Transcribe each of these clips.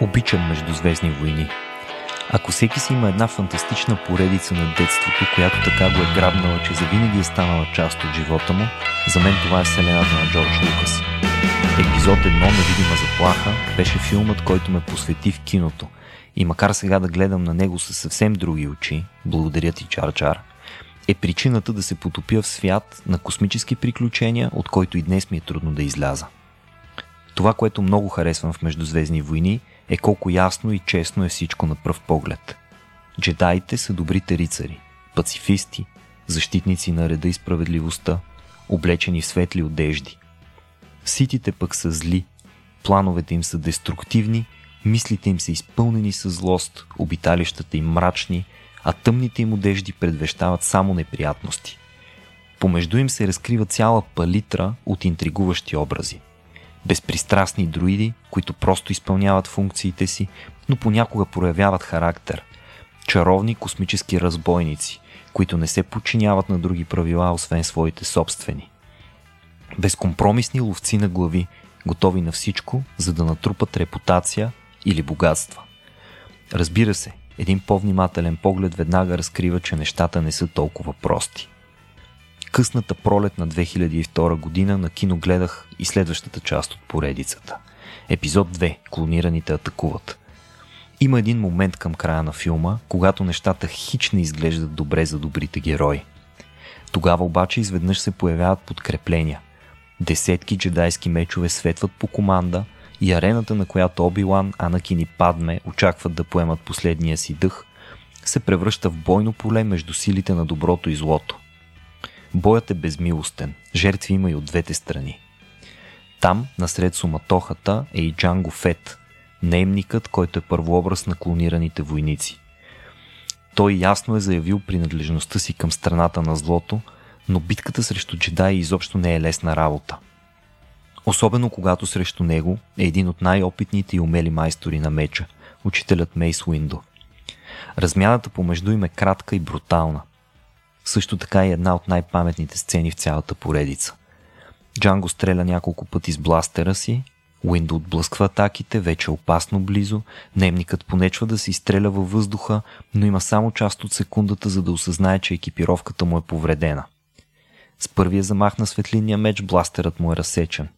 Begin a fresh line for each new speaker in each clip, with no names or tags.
Обичам Междузвездни войни. Ако всеки си има една фантастична поредица на детството, която така го е грабнала, че завинаги е станала част от живота му, за мен това е вселената на Джордж Лукас. Епизод 1 Невидима заплаха беше филмът, който ме посвети в киното. И макар сега да гледам на него със съвсем други очи, благодаря ти Чар Чар, е причината да се потопя в свят на космически приключения, от който и днес ми е трудно да изляза. Това, което много харесвам в Междузвездни войни, е колко ясно и честно е всичко на пръв поглед. Джедаите са добрите рицари, пацифисти, защитници на реда и справедливостта, облечени в светли одежди. Ситите пък са зли, плановете им са деструктивни, мислите им са изпълнени с злост, обиталищата им мрачни, а тъмните им одежди предвещават само неприятности. Помежду им се разкрива цяла палитра от интригуващи образи безпристрастни друиди, които просто изпълняват функциите си, но понякога проявяват характер. Чаровни космически разбойници, които не се подчиняват на други правила, освен своите собствени. Безкомпромисни ловци на глави, готови на всичко, за да натрупат репутация или богатства. Разбира се, един по-внимателен поглед веднага разкрива, че нещата не са толкова прости – късната пролет на 2002 година на кино гледах и следващата част от поредицата. Епизод 2. Клонираните атакуват. Има един момент към края на филма, когато нещата хич не изглеждат добре за добрите герои. Тогава обаче изведнъж се появяват подкрепления. Десетки джедайски мечове светват по команда и арената, на която Обилан, Анакин и Падме очакват да поемат последния си дъх, се превръща в бойно поле между силите на доброто и злото – Боят е безмилостен, жертви има и от двете страни. Там, насред суматохата, е и Джанго Фет, наемникът, който е първообраз на клонираните войници. Той ясно е заявил принадлежността си към страната на злото, но битката срещу джедаи изобщо не е лесна работа. Особено когато срещу него е един от най-опитните и умели майстори на меча, учителят Мейс Уиндо. Размяната помежду им е кратка и брутална – също така и една от най-паметните сцени в цялата поредица. Джанго стреля няколко пъти с бластера си, Уиндо отблъсква атаките, вече опасно близо, дневникът понечва да се изстреля във въздуха, но има само част от секундата, за да осъзнае, че екипировката му е повредена. С първия замах на светлинния меч бластерът му е разсечен.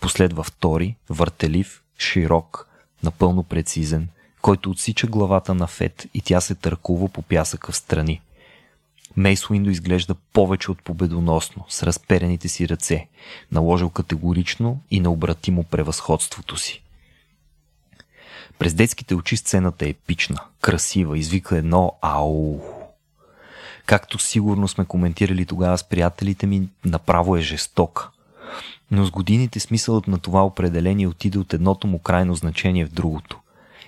Последва втори, въртелив, широк, напълно прецизен, който отсича главата на Фет и тя се търкува по пясъка в страни. Мейс Уиндо изглежда повече от победоносно, с разперените си ръце, наложил категорично и необратимо превъзходството си. През детските очи сцената е епична, красива, извика едно ау. Както сигурно сме коментирали тогава с приятелите ми, направо е жесток. Но с годините смисълът на това определение отиде от едното му крайно значение в другото.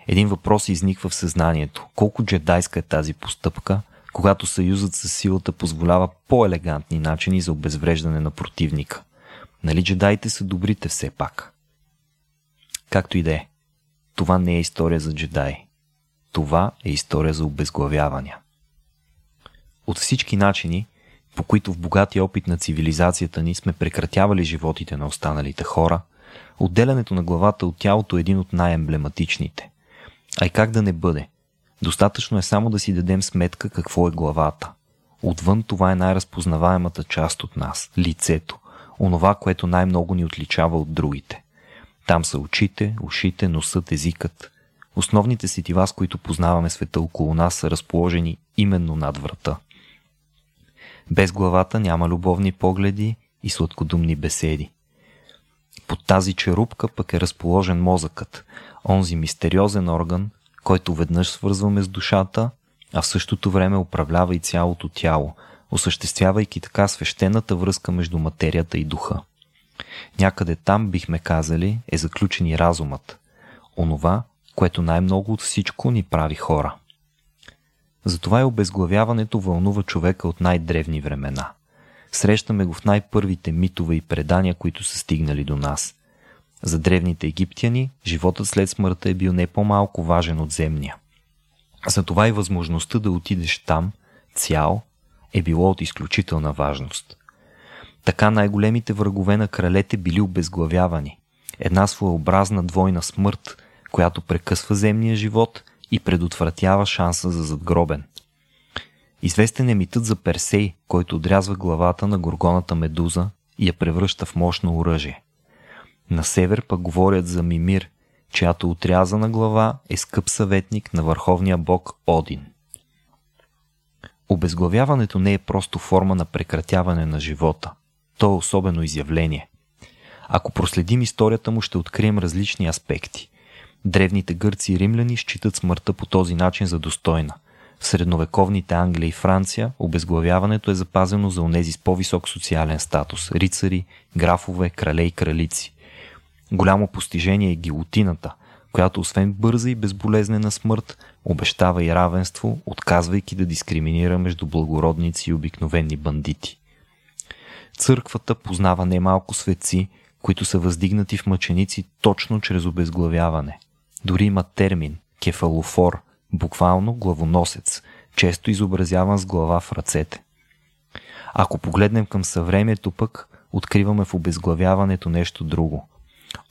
Един въпрос изниква в съзнанието. Колко джедайска е тази постъпка – когато съюзът с силата позволява по-елегантни начини за обезвреждане на противника. Нали джедаите са добрите все пак? Както и да е, това не е история за джедаи. Това е история за обезглавявания. От всички начини, по които в богатия опит на цивилизацията ни сме прекратявали животите на останалите хора, отделянето на главата от тялото е един от най-емблематичните. А и как да не бъде? Достатъчно е само да си дадем сметка какво е главата. Отвън това е най-разпознаваемата част от нас – лицето, онова, което най-много ни отличава от другите. Там са очите, ушите, носът, езикът. Основните сетива, с които познаваме света около нас, са разположени именно над врата. Без главата няма любовни погледи и сладкодумни беседи. Под тази черупка пък е разположен мозъкът, онзи мистериозен орган, който веднъж свързваме с душата, а в същото време управлява и цялото тяло, осъществявайки така свещената връзка между материята и духа. Някъде там, бихме казали, е заключен и разумът, онова, което най-много от всичко ни прави хора. Затова и обезглавяването вълнува човека от най-древни времена. Срещаме го в най-първите митове и предания, които са стигнали до нас – за древните египтяни животът след смъртта е бил не по-малко важен от земния. Затова и възможността да отидеш там, цял, е било от изключителна важност. Така най-големите врагове на кралете били обезглавявани. Една своеобразна двойна смърт, която прекъсва земния живот и предотвратява шанса за задгробен. Известен е митът за Персей, който отрязва главата на горгоната медуза и я превръща в мощно оръжие. На север пък говорят за Мимир, чиято отрязана глава е скъп съветник на върховния бог Один. Обезглавяването не е просто форма на прекратяване на живота. То е особено изявление. Ако проследим историята му, ще открием различни аспекти. Древните гърци и римляни считат смъртта по този начин за достойна. В средновековните Англия и Франция обезглавяването е запазено за онези с по-висок социален статус – рицари, графове, крале и кралици. Голямо постижение е гилотината, която освен бърза и безболезнена смърт, обещава и равенство, отказвайки да дискриминира между благородници и обикновени бандити. Църквата познава немалко светци, които са въздигнати в мъченици точно чрез обезглавяване. Дори има термин – кефалофор, буквално главоносец, често изобразяван с глава в ръцете. Ако погледнем към съвремието пък, откриваме в обезглавяването нещо друго.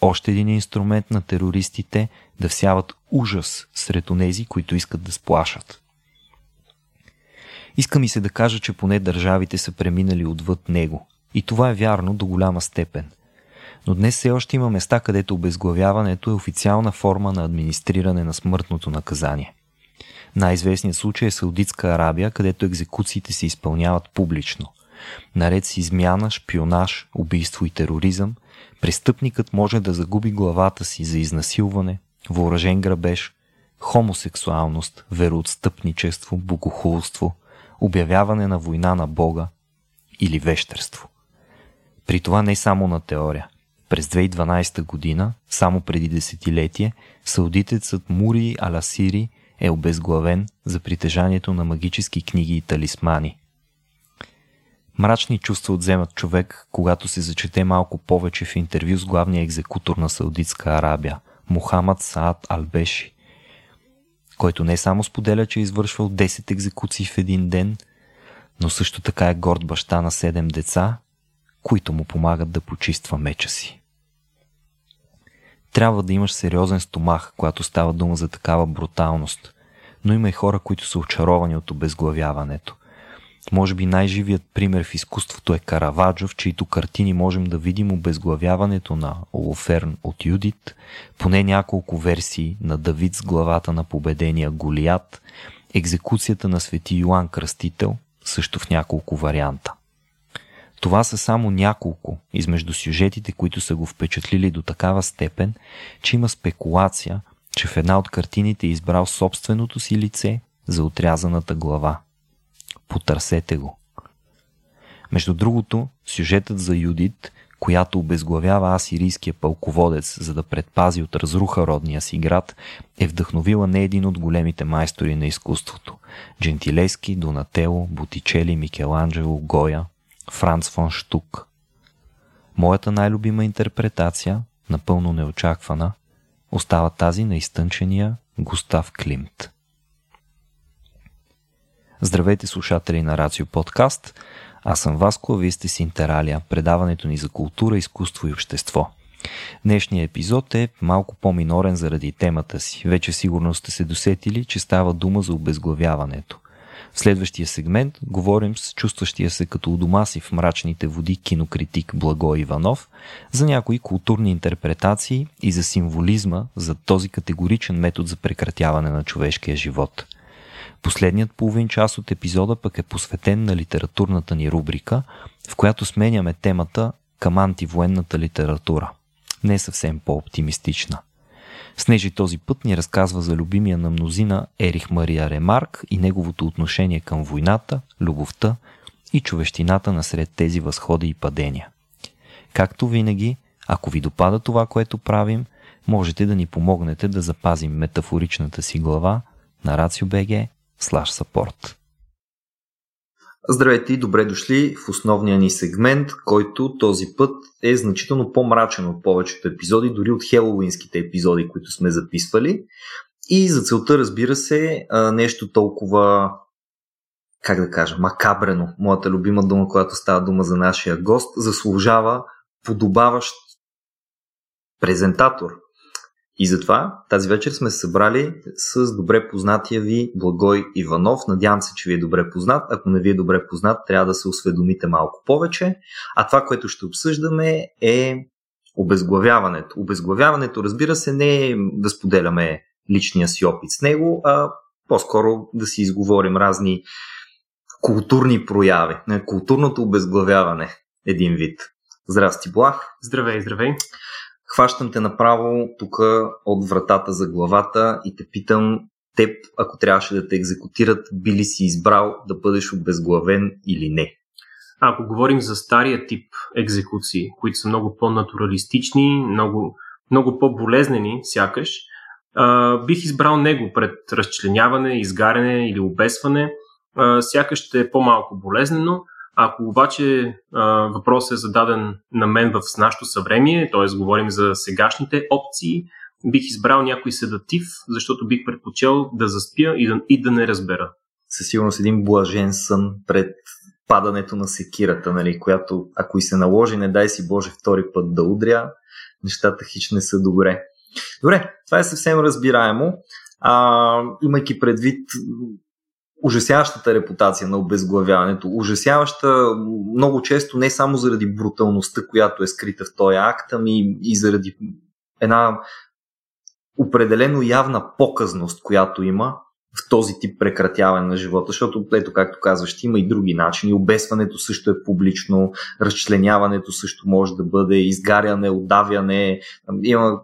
Още един инструмент на терористите да всяват ужас сред онези, които искат да сплашат. Иска ми се да кажа, че поне държавите са преминали отвъд него. И това е вярно до голяма степен. Но днес все още има места, където обезглавяването е официална форма на администриране на смъртното наказание. Най-известният случай е Саудитска Арабия, където екзекуциите се изпълняват публично. Наред с измяна, шпионаж, убийство и тероризъм, престъпникът може да загуби главата си за изнасилване, въоръжен грабеж, хомосексуалност, вероотстъпничество, богохулство, обявяване на война на Бога или вещерство. При това не само на теория. През 2012 година, само преди десетилетие, саудитецът Мури Аласири е обезглавен за притежанието на магически книги и талисмани. Мрачни чувства отземат човек, когато се зачете малко повече в интервю с главния екзекутор на Саудитска Арабия, Мухамад Саад Албеши, който не само споделя, че е извършвал 10 екзекуции в един ден, но също така е горд баща на 7 деца, които му помагат да почиства меча си. Трябва да имаш сериозен стомах, когато става дума за такава бруталност, но има и хора, които са очаровани от обезглавяването. Може би най-живият пример в изкуството е Караваджо, в чието картини можем да видим обезглавяването на Олоферн от Юдит, поне няколко версии на Давид с главата на победения Голият, екзекуцията на свети Йоан Кръстител, също в няколко варианта. Това са само няколко измежду сюжетите, които са го впечатлили до такава степен, че има спекулация, че в една от картините е избрал собственото си лице за отрязаната глава. Потърсете го. Между другото, сюжетът за Юдит, която обезглавява асирийския пълководец, за да предпази от разруха родния си град, е вдъхновила не един от големите майстори на изкуството – Джентилески, Донатело, Бутичели, Микеланджело, Гоя, Франц фон Штук. Моята най-любима интерпретация, напълно неочаквана, остава тази на изтънчения Густав Климт. Здравейте слушатели на Рацио Подкаст. Аз съм Васко, а вие сте с Интералия, предаването ни за култура, изкуство и общество. Днешният епизод е малко по-минорен заради темата си. Вече сигурно сте се досетили, че става дума за обезглавяването. В следващия сегмент говорим с чувстващия се като у дома си в мрачните води кинокритик Благо Иванов за някои културни интерпретации и за символизма за този категоричен метод за прекратяване на човешкия живот – Последният половин час от епизода пък е посветен на литературната ни рубрика, в която сменяме темата към антивоенната литература. Не съвсем по-оптимистична. Снежи този път ни разказва за любимия на мнозина Ерих Мария Ремарк и неговото отношение към войната, любовта и човещината насред тези възходи и падения. Както винаги, ако ви допада това, което правим, можете да ни помогнете да запазим метафоричната си глава на RACIO.BG slash support.
Здравейте и добре дошли в основния ни сегмент, който този път е значително по-мрачен от повечето епизоди, дори от хелоуинските епизоди, които сме записвали. И за целта, разбира се, нещо толкова, как да кажа, макабрено, моята любима дума, която става дума за нашия гост, заслужава подобаващ презентатор.
И затова тази вечер сме събрали с добре познатия ви Благой Иванов. Надявам се, че ви е добре познат. Ако не ви е добре познат, трябва да се осведомите малко повече. А това, което ще обсъждаме е обезглавяването. Обезглавяването, разбира се, не е да споделяме личния си опит с него, а по-скоро да си изговорим разни културни прояви. Културното обезглавяване един вид. Здрасти, Блах.
Здравей, здравей.
Хващам те направо тук от вратата за главата и те питам теб, ако трябваше да те екзекутират, би ли си избрал да бъдеш обезглавен или не?
Ако говорим за стария тип екзекуции, които са много по-натуралистични, много, много по-болезнени, сякаш, а, бих избрал него пред разчленяване, изгаряне или обесване. А, сякаш ще е по-малко болезнено, ако обаче а, въпросът е зададен на мен в нашото съвремие, т.е. говорим за сегашните опции, бих избрал някой седатив, защото бих предпочел да заспя и да, и да не разбера.
Със сигурност един блажен сън пред падането на секирата, нали, която ако и се наложи, не дай си Боже втори път да удря, нещата хич не са добре. Добре, това е съвсем разбираемо. А, имайки предвид ужасяващата репутация на обезглавяването, ужасяваща много често не само заради бруталността, която е скрита в този акт, ами и заради една определено явна показност, която има в този тип прекратяване на живота, защото, ето както казваш, има и други начини. Обесването също е публично, разчленяването също може да бъде, изгаряне, отдавяне. Има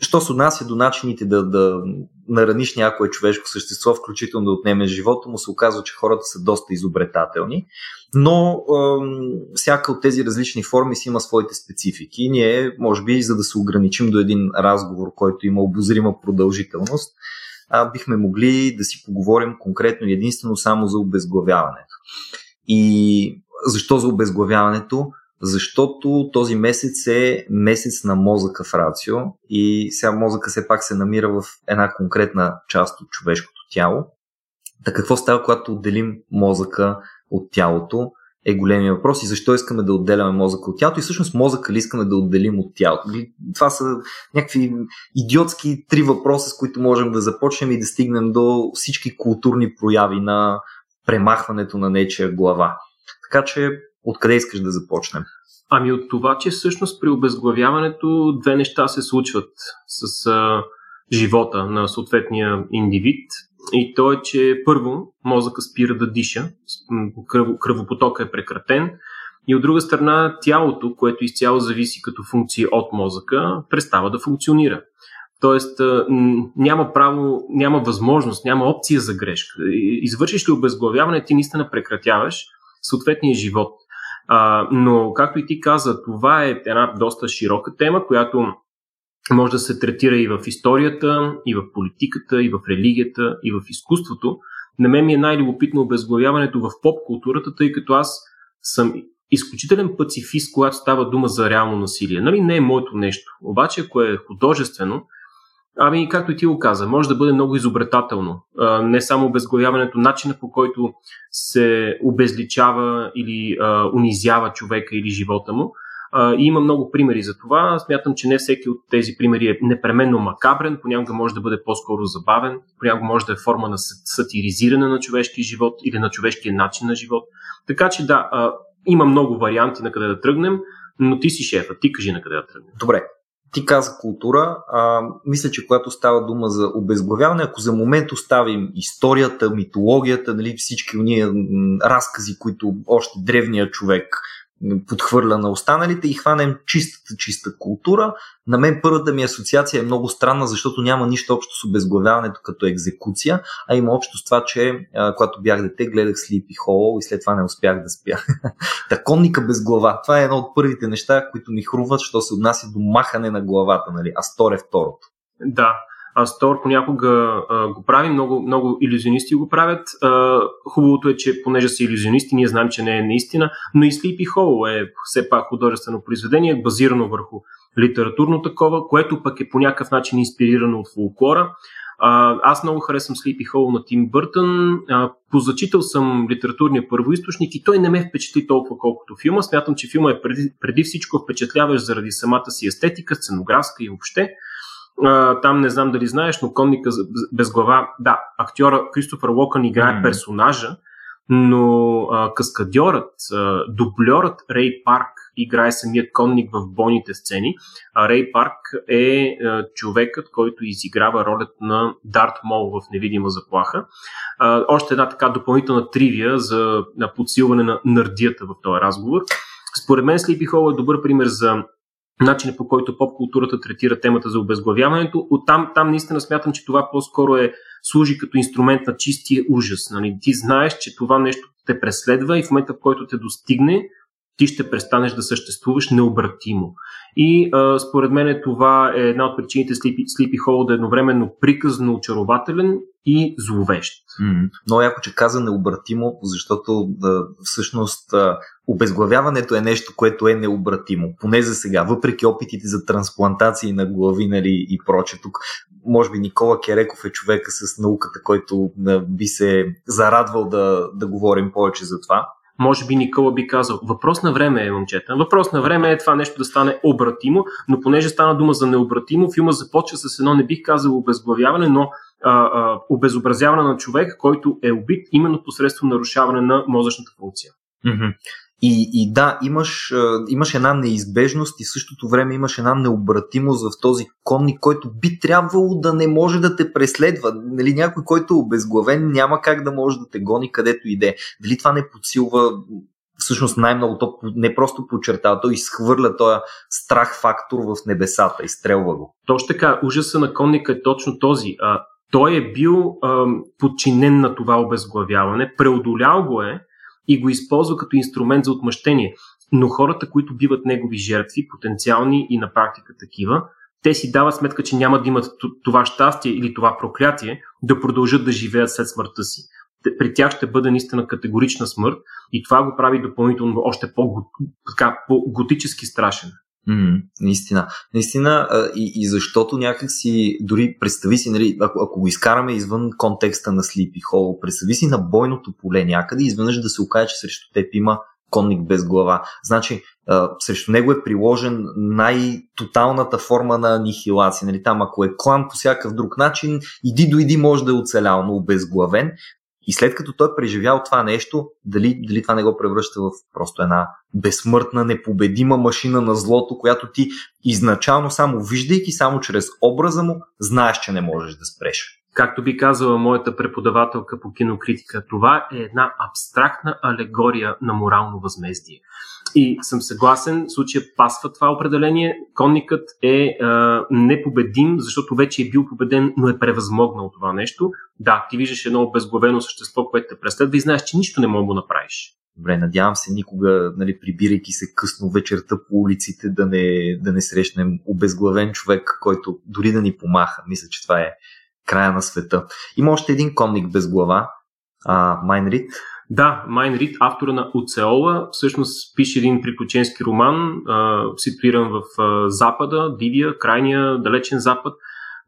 Що се отнася до начините да, да нараниш някое човешко същество, включително да отнемеш живота му, се оказва, че хората са доста изобретателни. Но е, всяка от тези различни форми си има своите специфики. Ние, може би, за да се ограничим до един разговор, който има обозрима продължителност, а, бихме могли да си поговорим конкретно и единствено само за обезглавяването. И защо за обезглавяването? Защото този месец е месец на мозъка в рацио и сега мозъка все пак се намира в една конкретна част от човешкото тяло. Така какво става, когато отделим мозъка от тялото? е големия въпрос и защо искаме да отделяме мозъка от тялото и всъщност мозъка ли искаме да отделим от тялото. Това са някакви идиотски три въпроса, с които можем да започнем и да стигнем до всички културни прояви на премахването на нечия глава. Така че Откъде искаш да започнем?
Ами от това, че всъщност при обезглавяването две неща се случват с а, живота на съответния индивид. И то е, че първо мозъка спира да диша, кръв, кръвопотока е прекратен, и от друга страна тялото, което изцяло зависи като функция от мозъка, престава да функционира. Тоест няма право, няма възможност, няма опция за грешка. Извършиш ли обезглавяване, ти наистина прекратяваш съответния живот. А, но, както и ти каза, това е една доста широка тема, която може да се третира и в историята, и в политиката, и в религията, и в изкуството. На мен ми е най-любопитно обезглавяването в поп-културата, тъй като аз съм изключителен пацифист, когато става дума за реално насилие. Нали, не е моето нещо. Обаче, ако е художествено, Ами, както и ти го каза, може да бъде много изобретателно. Не само обезглавяването, начина по който се обезличава или а, унизява човека или живота му. А, и има много примери за това. Смятам, че не всеки от тези примери е непременно макабрен, понякога може да бъде по-скоро забавен, понякога може да е форма на сатиризиране на човешкия живот или на човешкия начин на живот. Така че да, а, има много варианти на къде да тръгнем, но ти си шефа, ти кажи на къде да тръгнем.
Добре, ти каза култура, а, мисля, че когато става дума за обезглавяване, ако за момент оставим историята, митологията, нали, всички уния разкази, които още древният човек подхвърля на останалите и хванем чистата, чиста култура. На мен първата ми асоциация е много странна, защото няма нищо общо с обезглавяването като екзекуция, а има общо с това, че а, когато бях дете, гледах Sleepy Hollow и след това не успях да спя. Таконника без глава. Това е едно от първите неща, които ми хрумват, що се отнася до махане на главата, нали? а Стор е второто.
Да, Астор понякога а, го прави, много, много иллюзионисти го правят. А, хубавото е, че понеже са иллюзионисти, ние знаем, че не е наистина, но и Sleepy Hollow е все пак художествено произведение, базирано върху литературно такова, което пък е по някакъв начин инспирирано от фолклора. А, аз много харесвам Sleepy Hollow на Тим Бъртън. А, позачитал съм литературния първоисточник и той не ме впечатли толкова колкото филма. Смятам, че филма е преди, преди всичко впечатляващ заради самата си естетика, сценографска и въобще. Там не знам дали знаеш, но конника без глава, да, актьора Кристофър Локън играе mm-hmm. персонажа, но а, каскадьорът, а, дубльорът Рей Парк играе самият конник в бойните сцени. А Рей Парк е а, човекът, който изиграва ролята на Дарт Мол в Невидима заплаха. А, още една така допълнителна тривия за на подсилване на нърдията в този разговор. Според мен Sleepy Hollow е добър пример за начинът по който поп културата третира темата за обезглавяването. Оттам там наистина смятам, че това по-скоро е служи като инструмент на чистия ужас. Нали? Ти знаеш, че това нещо те преследва и в момента, в който те достигне, ти ще престанеш да съществуваш необратимо. И а, според мен това е една от причините Sleepy, Sleepy Hollow да е едновременно приказно очарователен и зловещ.
Mm. Много яко, че каза необратимо, защото да, всъщност обезглавяването е нещо, което е необратимо. Поне за сега, въпреки опитите за трансплантации на глави нали, и проче. Тук, може би Никола Кереков е човека с науката, който би се зарадвал да, да говорим повече за това
може би Никола би казал, въпрос на време е, момчета. Въпрос на време е това нещо да стане обратимо, но понеже стана дума за необратимо, филма започва с едно, не бих казал обезглавяване, но а, а, обезобразяване на човек, който е убит именно посредством нарушаване на мозъчната функция.
Mm-hmm. И, и да, имаш, имаш една неизбежност и същото време имаш една необратимост в този конник, който би трябвало да не може да те преследва. Нали, някой, който е обезглавен, няма как да може да те гони където иде. Дали това не подсилва всъщност най-много то не просто подчертава, то изхвърля този страх фактор в небесата, изстрелва го.
Точно така, ужаса на конника е точно този. А, той е бил а, подчинен на това обезглавяване, преодолял го е, и го използва като инструмент за отмъщение. Но хората, които биват негови жертви, потенциални и на практика такива, те си дават сметка, че няма да имат това щастие или това проклятие да продължат да живеят след смъртта си. При тях ще бъде наистина категорична смърт и това го прави допълнително още по-готически страшен.
Mm, наистина. Наистина и, и защото някакси, дори представи си, нали, ако, ако го изкараме извън контекста на Sleepy Hollow, представи си на бойното поле някъде изведнъж да се окаже, че срещу теб има конник без глава. Значи, а, срещу него е приложен най-тоталната форма на анихилация. Нали? Там, ако е клан по всякакъв друг начин, иди дойди може да е оцелял, но обезглавен. И след като той е преживял това нещо, дали, дали това не го превръща в просто една безсмъртна, непобедима машина на злото, която ти изначално само виждайки, само чрез образа му, знаеш, че не можеш да спреш.
Както би казала моята преподавателка по кинокритика, това е една абстрактна алегория на морално възмездие. И съм съгласен, в случая пасва това определение. Конникът е а, непобедим, защото вече е бил победен, но е превъзмогнал това нещо. Да, ти виждаш едно обезглавено същество, което те преследва и знаеш, че нищо не мога да направиш.
Добре, надявам се никога, нали, прибирайки се късно вечерта по улиците, да не, да не срещнем обезглавен човек, който дори да ни помаха. Мисля, че това е края на света. Има още един конник без глава, Майн Рид.
Да, Майн Рид, автора на Оцеола, всъщност пише един приключенски роман, а, ситуиран в а, Запада, Дивия, крайния далечен Запад,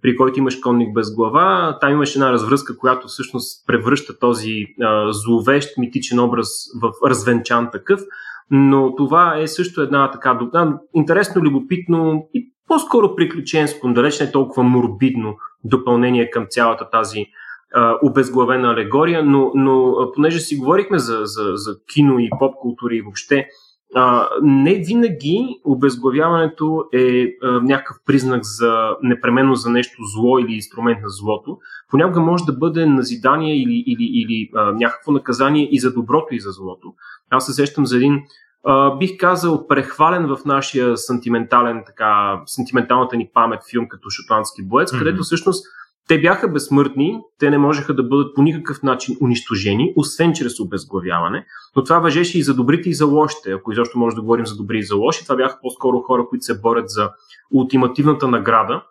при който имаш конник без глава. Там имаш една развръзка, която всъщност превръща този а, зловещ митичен образ в развенчан такъв. Но това е също една така да, интересно, любопитно и по-скоро приключенско, далеч не толкова морбидно допълнение към цялата тази а, обезглавена алегория, но, но понеже си говорихме за, за, за кино и поп култура и въобще, а, не винаги обезглавяването е а, някакъв признак за непременно за нещо зло или инструмент на злото. Понякога може да бъде назидание или, или, или а, някакво наказание и за доброто и за злото. Аз се сещам за един Uh, бих казал, прехвален в нашия сантиментален, така, сантименталната ни памет филм като Шотландски боец, mm-hmm. където всъщност те бяха безсмъртни, те не можеха да бъдат по никакъв начин унищожени, освен чрез обезглавяване, но това въжеше и за добрите и за лошите. Ако изобщо може да говорим за добри и за лоши, това бяха по-скоро хора, които се борят за ултимативната награда,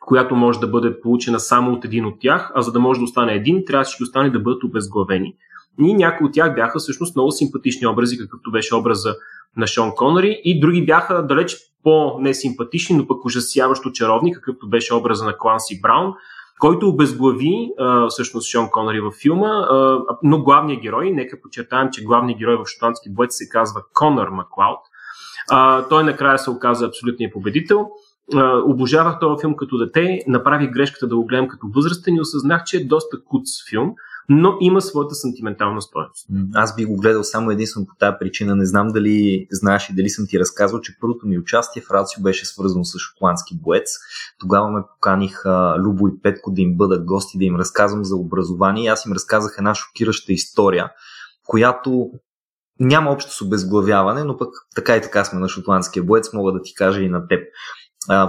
която може да бъде получена само от един от тях, а за да може да остане един, трябва всички остане да бъдат обезглавени. И някои от тях бяха всъщност много симпатични образи, какъвто беше образа на Шон Конъри, и други бяха далеч по-несимпатични, но пък ужасяващо чаровни, какъвто беше образа на Кланси Браун, който обезглави а, всъщност Шон Конъри във филма, а, но главният герой, нека подчертаем, че главният герой в шотландски боец се казва Конър Маклауд, а, той накрая се оказа абсолютният победител. Обожавах този филм като дете, направих грешката да го гледам като възрастен и осъзнах, че е доста куц филм, но има своята сантиментална стоеност.
Аз би го гледал само единствено по тази причина. Не знам дали знаеш и дали съм ти разказал, че първото ми участие в Рацио беше свързано с шотландски боец. Тогава ме поканих Любо и Петко да им бъдат гости, да им разказвам за образование. И аз им разказах една шокираща история, която няма общо с обезглавяване, но пък така и така сме на шотландския боец, мога да ти кажа и на теб.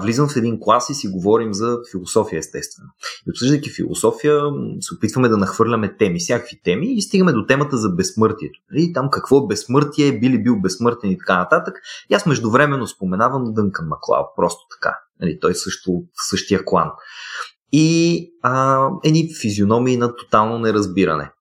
Влизам в един клас и си говорим за философия, естествено. И обсъждайки философия, се опитваме да нахвърляме теми, всякакви теми и стигаме до темата за безсмъртието. И там какво е безсмъртие, би ли бил безсмъртен и така нататък. И аз междувременно споменавам Дънкан Маклау, просто така. Нали, той също в същия клан. И а, едни физиономии на тотално неразбиране.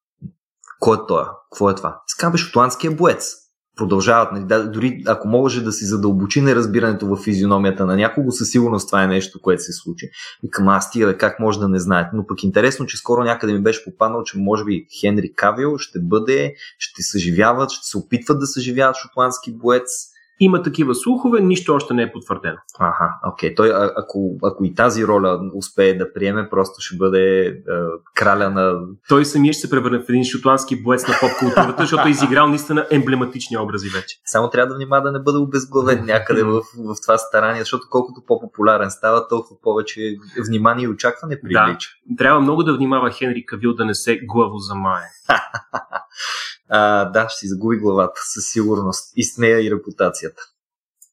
Кой е той? Какво е това? Скабе шотландския боец продължават. Нали, дори ако може да си задълбочи неразбирането в физиономията на някого, със сигурност това е нещо, което се случи. Викам, аз тия как може да не знаете. Но пък интересно, че скоро някъде ми беше попаднал, че може би Хенри Кавил ще бъде, ще съживяват, ще се опитват да съживяват шотландски боец
има такива слухове, нищо още не е потвърдено.
Ага, окей. Той, а, ако, ако и тази роля успее да приеме, просто ще бъде а, краля на...
Той самия ще се превърне в един шотландски боец на поп-културата, защото е изиграл наистина емблематични образи вече.
Само трябва да внимава да не бъде обезглавен някъде в, в това старание, защото колкото по-популярен става, толкова повече внимание и очакване привлича.
Да, трябва много да внимава Хенри Кавил да не се главо замае.
а, да, ще си загуби главата със сигурност и с нея и репутацията.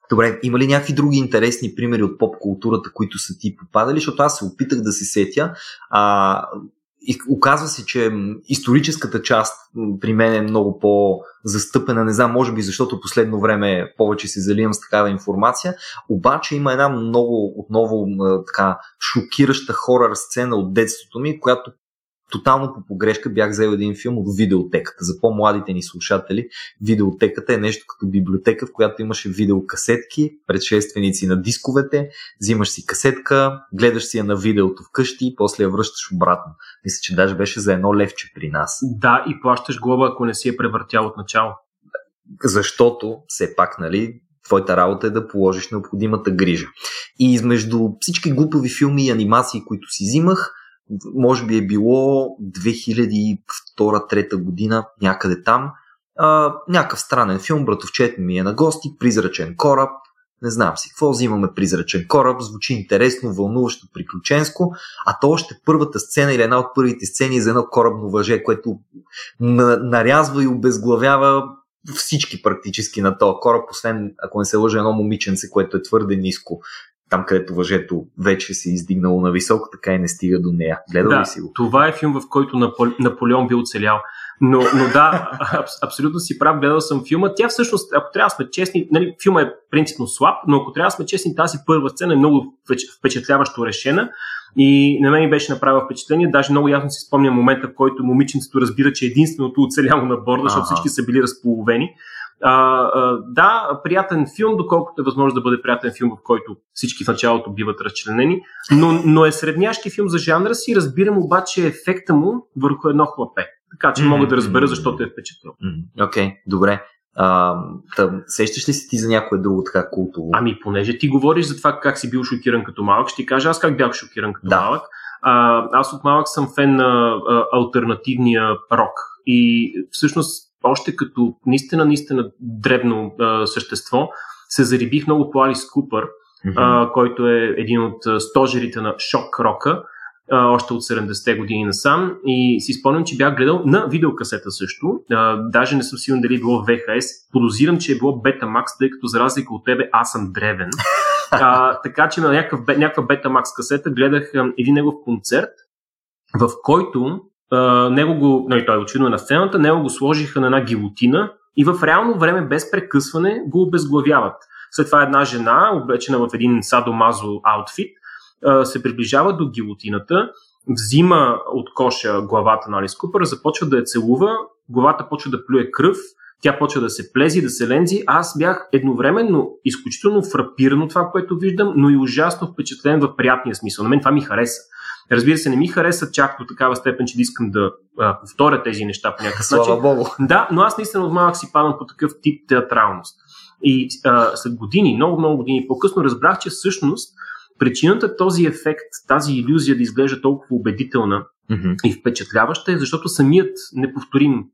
Добре, има ли някакви други интересни примери от поп културата, които са ти попадали? Защото аз се опитах да се сетя. А, и оказва се, че историческата част при мен е много по-застъпена. Не знам, може би защото последно време повече се заливам с такава информация. Обаче има една много, отново така, шокираща хорър сцена от детството ми, която тотално по погрешка бях взел един филм от видеотеката. За по-младите ни слушатели, видеотеката е нещо като библиотека, в която имаше видеокасетки, предшественици на дисковете, взимаш си касетка, гледаш си я на видеото вкъщи и после я връщаш обратно. Мисля, че даже беше за едно левче при нас.
Да, и плащаш глоба, ако не си е превъртял от начало.
Защото, все пак, нали, твоята работа е да положиш необходимата грижа. И измежду всички глупави филми и анимации, които си взимах, може би е било 2002-2003 година, някъде там. А, някакъв странен филм, братовчет ми е на гости, призрачен кораб, не знам си какво, взимаме призрачен кораб, звучи интересно, вълнуващо, приключенско, а то още първата сцена или една от първите сцени е за едно корабно въже, което нарязва и обезглавява всички практически на този кораб, освен ако не се лъжа едно момиченце, което е твърде ниско там където въжето вече се е издигнало на високо, така и не стига до нея. Гледал
да,
ли си го?
Това е филм, в който Наполеон би оцелял. Но, но да, аб, абсолютно си прав, гледал съм филма. Тя всъщност, ако трябва да сме честни, нали, филма е принципно слаб, но ако трябва да сме честни, тази първа сцена е много впечатляващо решена. И на мен беше направила впечатление. Даже много ясно си спомня момента, в който момиченцето разбира, че е единственото оцеляло на борда, защото всички са били разполовени. А, а, да, приятен филм, доколкото е възможно да бъде приятен филм, в който всички в началото биват разчленени, но, но е средняшки филм за жанра си. Разбирам обаче ефекта му върху едно хлапе. Така че mm-hmm. мога да разбера защо те е впечатлил.
Окей, okay, добре. А, тъм, сещаш ли си ти за някое друго така култово?
Ами, понеже ти говориш за това как си бил шокиран като малък, ще ти кажа аз как бях шокиран като да. малък. А, аз от малък съм фен на а, альтернативния рок. И всъщност още като наистина, наистина дребно а, същество, се зарибих много по Алис Купър, mm-hmm. а, който е един от стожерите на шок рока, а, още от 70-те години насам. И си спомням, че бях гледал на видеокасета също. А, даже не съм сигурен дали е било VHS. Подозирам, че е било Betamax, тъй като за разлика от тебе аз съм древен. А, така че на някакъв, някаква Betamax касета гледах един негов концерт, в който Него го, нали, той е очевидно на сцената, него го сложиха на една гилотина и в реално време без прекъсване го обезглавяват. След това една жена, облечена в един садомазо аутфит, се приближава до гилотината, взима от коша главата на Алис Купър, започва да я целува, главата почва да плюе кръв, тя почва да се плези, да се лензи. Аз бях едновременно изключително фрапиран от това, което виждам, но и ужасно впечатлен в приятния смисъл. На мен това ми хареса. Разбира се, не ми хареса чак до такава степен, че да искам да а, повторя тези неща по някакъв
начин. Слава Богу.
Да, но аз наистина от малък си падам по такъв тип театралност. И а, след години, много, много години по-късно разбрах, че всъщност Причината този ефект, тази иллюзия да изглежда толкова убедителна mm-hmm. и впечатляваща е, защото самият неповторим,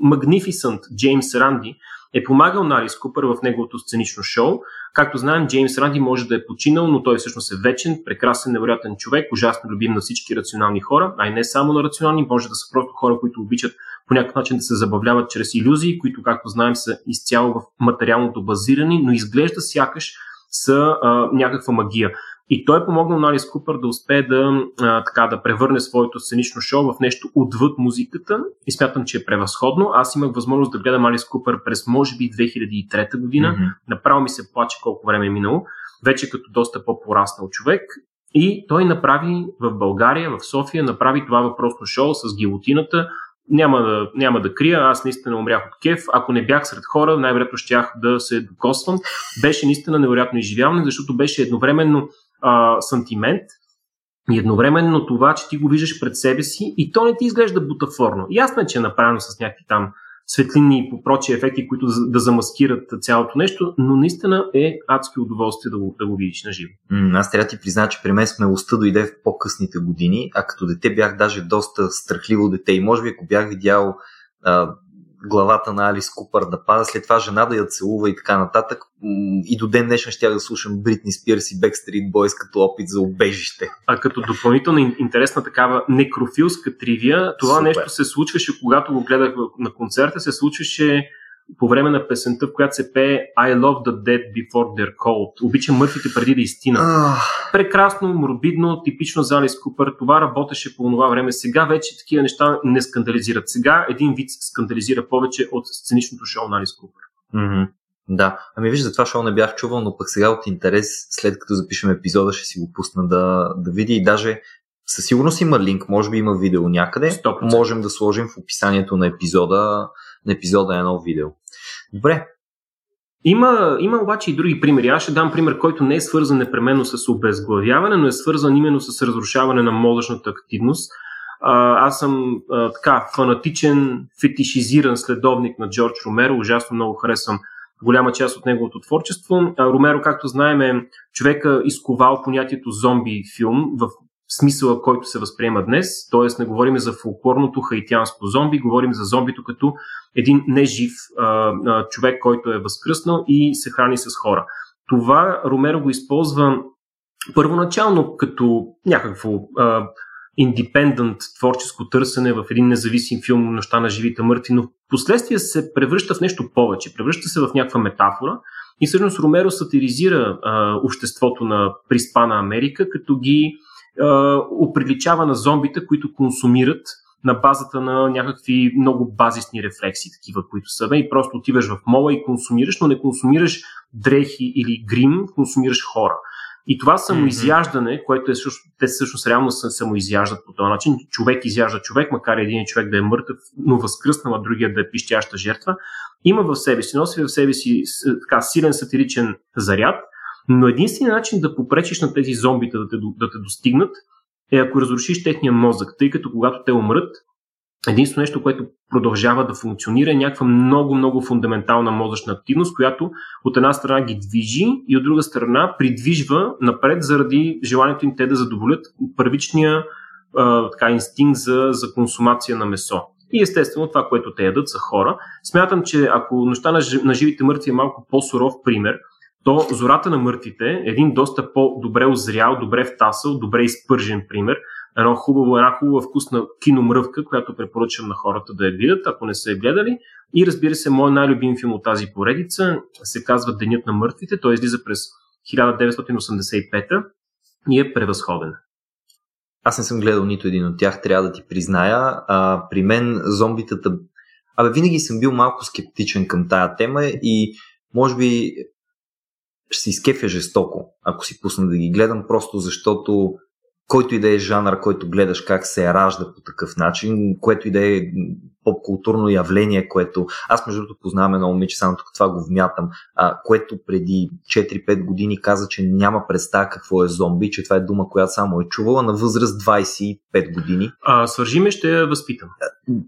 магнифисант Джеймс Ранди е помагал на Алис Купър в неговото сценично шоу. Както знаем, Джеймс Ранди може да е починал, но той всъщност е вечен, прекрасен, невероятен човек, ужасно любим на всички рационални хора, а и не само на рационални, може да са просто хора, които обичат по някакъв начин да се забавляват чрез иллюзии, които, както знаем, са изцяло в материалното базирани, но изглежда сякаш са а, някаква магия. И той е помогнал на Алис Купър да успее да, а, така, да превърне своето сценично шоу в нещо отвъд музиката и смятам, че е превъзходно. Аз имах възможност да гледам Алис Купър през може би 2003 година. Mm-hmm. Направо ми се плаче колко време е минало. Вече като доста по-пораснал човек. И той направи в България, в София, направи това въпросно шоу с гилотината, няма да, няма да крия, аз наистина умрях от кеф. Ако не бях сред хора, най-вероятно щях да се докосвам. Беше наистина невероятно изживяване, защото беше едновременно а, сантимент и едновременно това, че ти го виждаш пред себе си и то не ти изглежда бутафорно. Ясно е, че е направено с някакви там светлини и прочи ефекти, които да замаскират цялото нещо, но наистина е адски удоволствие да го, да го видиш на живо.
аз трябва да ти призна, че при мен смелостта дойде в по-късните години, а като дете бях даже доста страхливо дете и може би ако бях видял а, главата на Алис Купър да пада, след това жена да я целува и така нататък. И до ден днешен ще да слушам Бритни Спирс и Backstreet Boys като опит за убежище.
А като допълнително интересна такава некрофилска тривия, това Супер. нещо се случваше, когато го гледах на концерта, се случваше по време на песента, в която се пее I love the dead before they're cold. Обичам мъртвите преди да изтинат. Uh. Прекрасно, морбидно, типично за Алис Купър. Това работеше по това време. Сега вече такива неща не скандализират. Сега един вид скандализира повече от сценичното шоу на Алис Купър.
Mm-hmm. Да, ами виж, за това шоу не бях чувал, но пък сега от интерес, след като запишем епизода, ще си го пусна да, да видя и даже със сигурност има линк, може би има видео някъде. 100%. Можем да сложим в описанието на епизода, епизода едно видео. Добре.
Има, има обаче и други примери. Аз ще дам пример, който не е свързан непременно с обезглавяване, но е свързан именно с разрушаване на мозъчната активност. Аз съм а, така фанатичен, фетишизиран следовник на Джордж Ромеро. Ужасно много харесвам голяма част от неговото творчество. А, Ромеро, както знаем, е човека изковал понятието зомби филм в смисъла, който се възприема днес. Т.е. не говорим за фолклорното хаитянско зомби, говорим за зомбито като един нежив а, а, човек, който е възкръснал и се храни с хора. Това Ромеро го използва първоначално като някакво индепендент творческо търсене в един независим филм Нощта на живите мъртви, но в последствие се превръща в нещо повече, превръща се в някаква метафора и всъщност Ромеро сатиризира а, обществото на приспана Америка, като ги оприличава на зомбите, които консумират на базата на някакви много базисни рефлекси, такива, които са. И просто отиваш в мола и консумираш, но не консумираш дрехи или грим, консумираш хора. И това самоизяждане, което е всъщност, те всъщност реално се самоизяждат по този начин. Човек изяжда човек, макар един човек да е мъртъв, но възкръснал, а другия да е пищяща жертва, има в себе си, носи в себе си така силен сатиричен заряд – но единственият начин да попречиш на тези зомбита да те, да те достигнат е ако разрушиш техния мозък, тъй като когато те умрат, единствено нещо, което продължава да функционира е някаква много, много фундаментална мозъчна активност, която от една страна ги движи и от друга страна придвижва напред заради желанието им те да задоволят първичния а, така, инстинкт за, за консумация на месо. И естествено това, което те ядат са хора. Смятам, че ако нощта на живите мъртви е малко по-суров пример, то Зората на мъртвите е един доста по-добре озрял, добре втасал, добре изпържен пример. Едно хубаво, една хубава вкусна киномръвка, която препоръчвам на хората да я видят, ако не са я гледали. И разбира се, моят най-любим филм от тази поредица се казва Денят на мъртвите. Той излиза през 1985 и е превъзходен.
Аз не съм гледал нито един от тях, трябва да ти призная. А, при мен зомбитата... Абе, винаги съм бил малко скептичен към тая тема и може би ще се изкефя жестоко, ако си пусна да ги гледам, просто защото който и да е жанр, който гледаш как се ражда по такъв начин, което и да е поп-културно явление, което аз между другото познавам едно момиче, само тук това го вмятам, а, което преди 4-5 години каза, че няма представа какво е зомби, че това е дума, която само е чувала на възраст 25 години.
А, свържи ме, ще я възпитам.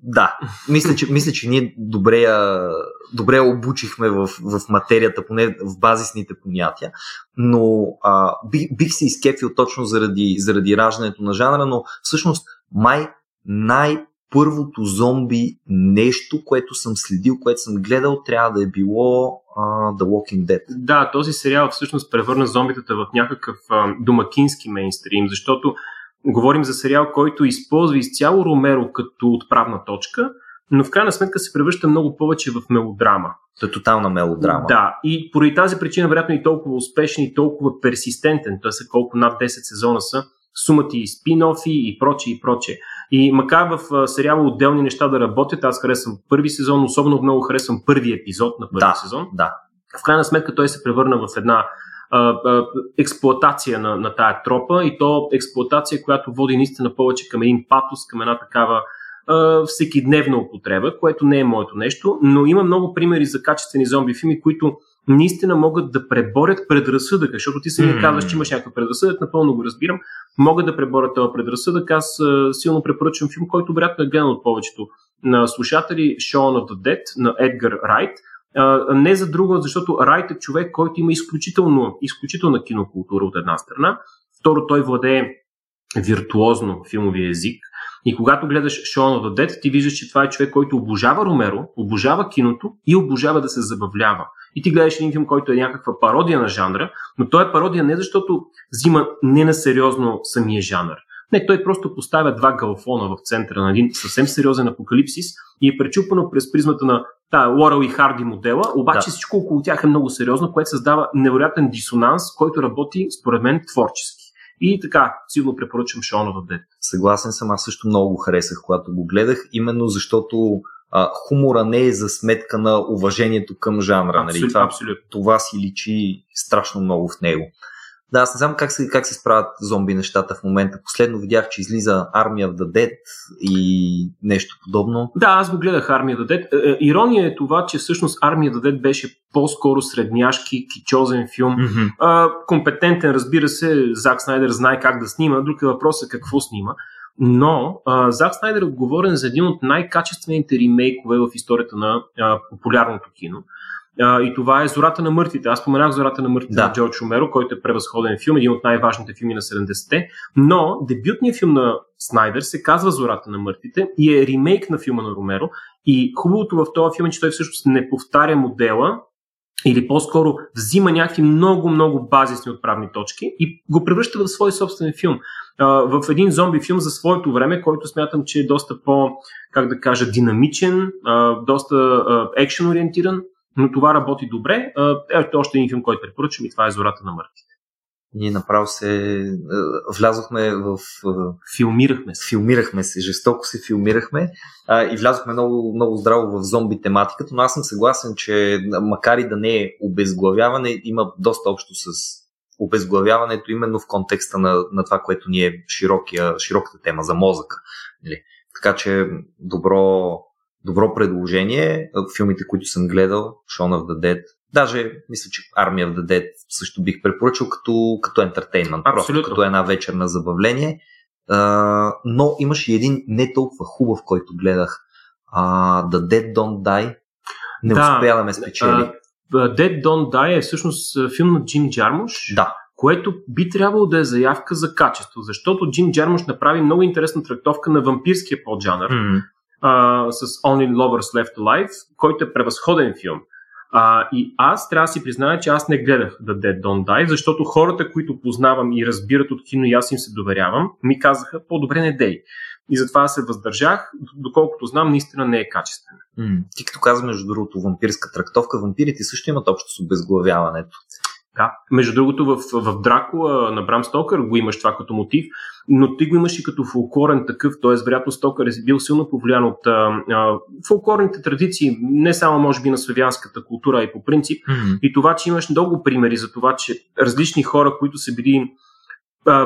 Да, мисля, че, мисля, че ние добре я, добре обучихме в, в материята, поне в базисните понятия, но а, бих, бих се изкефил точно заради, заради раждането на жанра, но всъщност май най- първото зомби нещо, което съм следил, което съм гледал, трябва да е било uh, The Walking Dead.
Да, този сериал всъщност превърна зомбитата в някакъв uh, домакински мейнстрим, защото говорим за сериал, който използва изцяло Ромеро като отправна точка, но в крайна сметка се превръща много повече в мелодрама.
То е тотална мелодрама.
Да, и поради тази причина, вероятно и толкова успешен и толкова персистентен, т.е. колко над 10 сезона са, сумата и спин-офи и прочее и прочее. И макар в сериала отделни неща да работят, аз харесвам първи сезон, особено много харесвам първи епизод на първи
да,
сезон.
Да.
В крайна сметка той се превърна в една а, а, експлуатация на, на тая тропа и то експлуатация, която води наистина повече към един патос, към една такава а, всекидневна употреба, което не е моето нещо, но има много примери за качествени зомби филми, които наистина могат да преборят предразсъдъка, защото ти самия mm. казваш, че имаш някакъв предразсъдък, напълно го разбирам, могат да преборят този предразсъдък. Аз а, силно препоръчвам филм, който вероятно е гледан от повечето на слушатели Shaun of the Dead на Едгар Райт. А, не за друго, защото Райт е човек, който има изключително, изключителна кинокултура от една страна. Второ, той владее виртуозно филмовия език. И когато гледаш Shaun of the Dead, ти виждаш, че това е човек, който обожава Ромеро, обожава киното и обожава да се забавлява. И ти гледаш един филм, който е някаква пародия на жанра, но той е пародия не защото взима не на сериозно самия жанр. Не, той просто поставя два галфона в центъра на един съвсем сериозен апокалипсис и е пречупано през призмата на та Лорел и Харди модела, обаче да. всичко около тях е много сериозно, което създава невероятен дисонанс, който работи, според мен, творчески. И така, силно препоръчвам Шона в Дед.
Съгласен съм, аз също много го харесах, когато го гледах, именно защото а, хумора не е за сметка на уважението към жанра.
Абсолютно,
нали? това,
абсолютно.
това си личи страшно много в него. Да, аз не знам как се, как се справят зомби нещата в момента. Последно видях, че излиза Армия в Dead и нещо подобно.
Да, аз го гледах Армия. Е, е, ирония е това, че всъщност Армия the Dead беше по-скоро средняшки, кичозен филм.
Mm-hmm.
А, компетентен, разбира се, Зак Снайдер знае как да снима. Друг е въпросът какво снима. Но а, Зак Снайдер е отговорен за един от най-качествените ремейкове в историята на а, популярното кино. А, и това е Зората на мъртвите. Аз споменах Зората на мъртвите
Да.
на Джордж Омеро, който е превъзходен филм, един от най-важните филми на 70-те. Но дебютният филм на Снайдер се казва Зората на мъртвите и е ремейк на филма на Ромеро. И хубавото в този филм е, че той всъщност не повтаря модела, или по-скоро взима някакви много-много базисни отправни точки и го превръща в свой собствен филм. В един зомби филм за своето време, който смятам, че е доста по, как да кажа, динамичен, доста екшен ориентиран, но това работи добре. Ето още един филм, който препоръчвам и това е Зората на мъртвите.
Ние направо се влязохме в...
Филмирахме се.
Филмирахме се, жестоко се филмирахме а, и влязохме много, много здраво в зомби тематиката, но аз съм съгласен, че макар и да не е обезглавяване, има доста общо с обезглавяването именно в контекста на, на това, което ни е широкия, широката тема за мозъка. Нали? Така че добро, добро предложение. Филмите, които съм гледал, Shaun of the Dead, даже мисля, че Army of the Dead също бих препоръчал като, като ентертеймент, просто като една вечер на забавление. А, но имаше и един не толкова хубав, който гледах. А, The Dead Don't Die. Не
Да.
успя да ме спечели.
Dead Don't Die е всъщност филм на Джим Джармуш.
да,
което би трябвало да е заявка за качество, защото Джим Джармуш направи много интересна трактовка на вампирския поджанър
М,
а, с Only Lovers Left Alive, който е превъзходен филм. А, и аз трябва да си призная, че аз не гледах The Dead Don't Die, защото хората, които познавам и разбират от кино и аз им се доверявам, ми казаха по-добре не дей. И затова се въздържах, доколкото знам, наистина не е качествен.
м. Ти като каза, между другото, вампирска трактовка, вампирите също имат общо с обезглавяването.
Да. Между другото, в, в Дракула на Брам Стокър го имаш това като мотив, но ти го имаш и като фолклорен такъв, т.е. вероятно Стокър е бил силно повлиян от а, а, фолклорните традиции, не само може би на славянската култура, а и по принцип.
М,
И това, че имаш много примери за това, че различни хора, които са били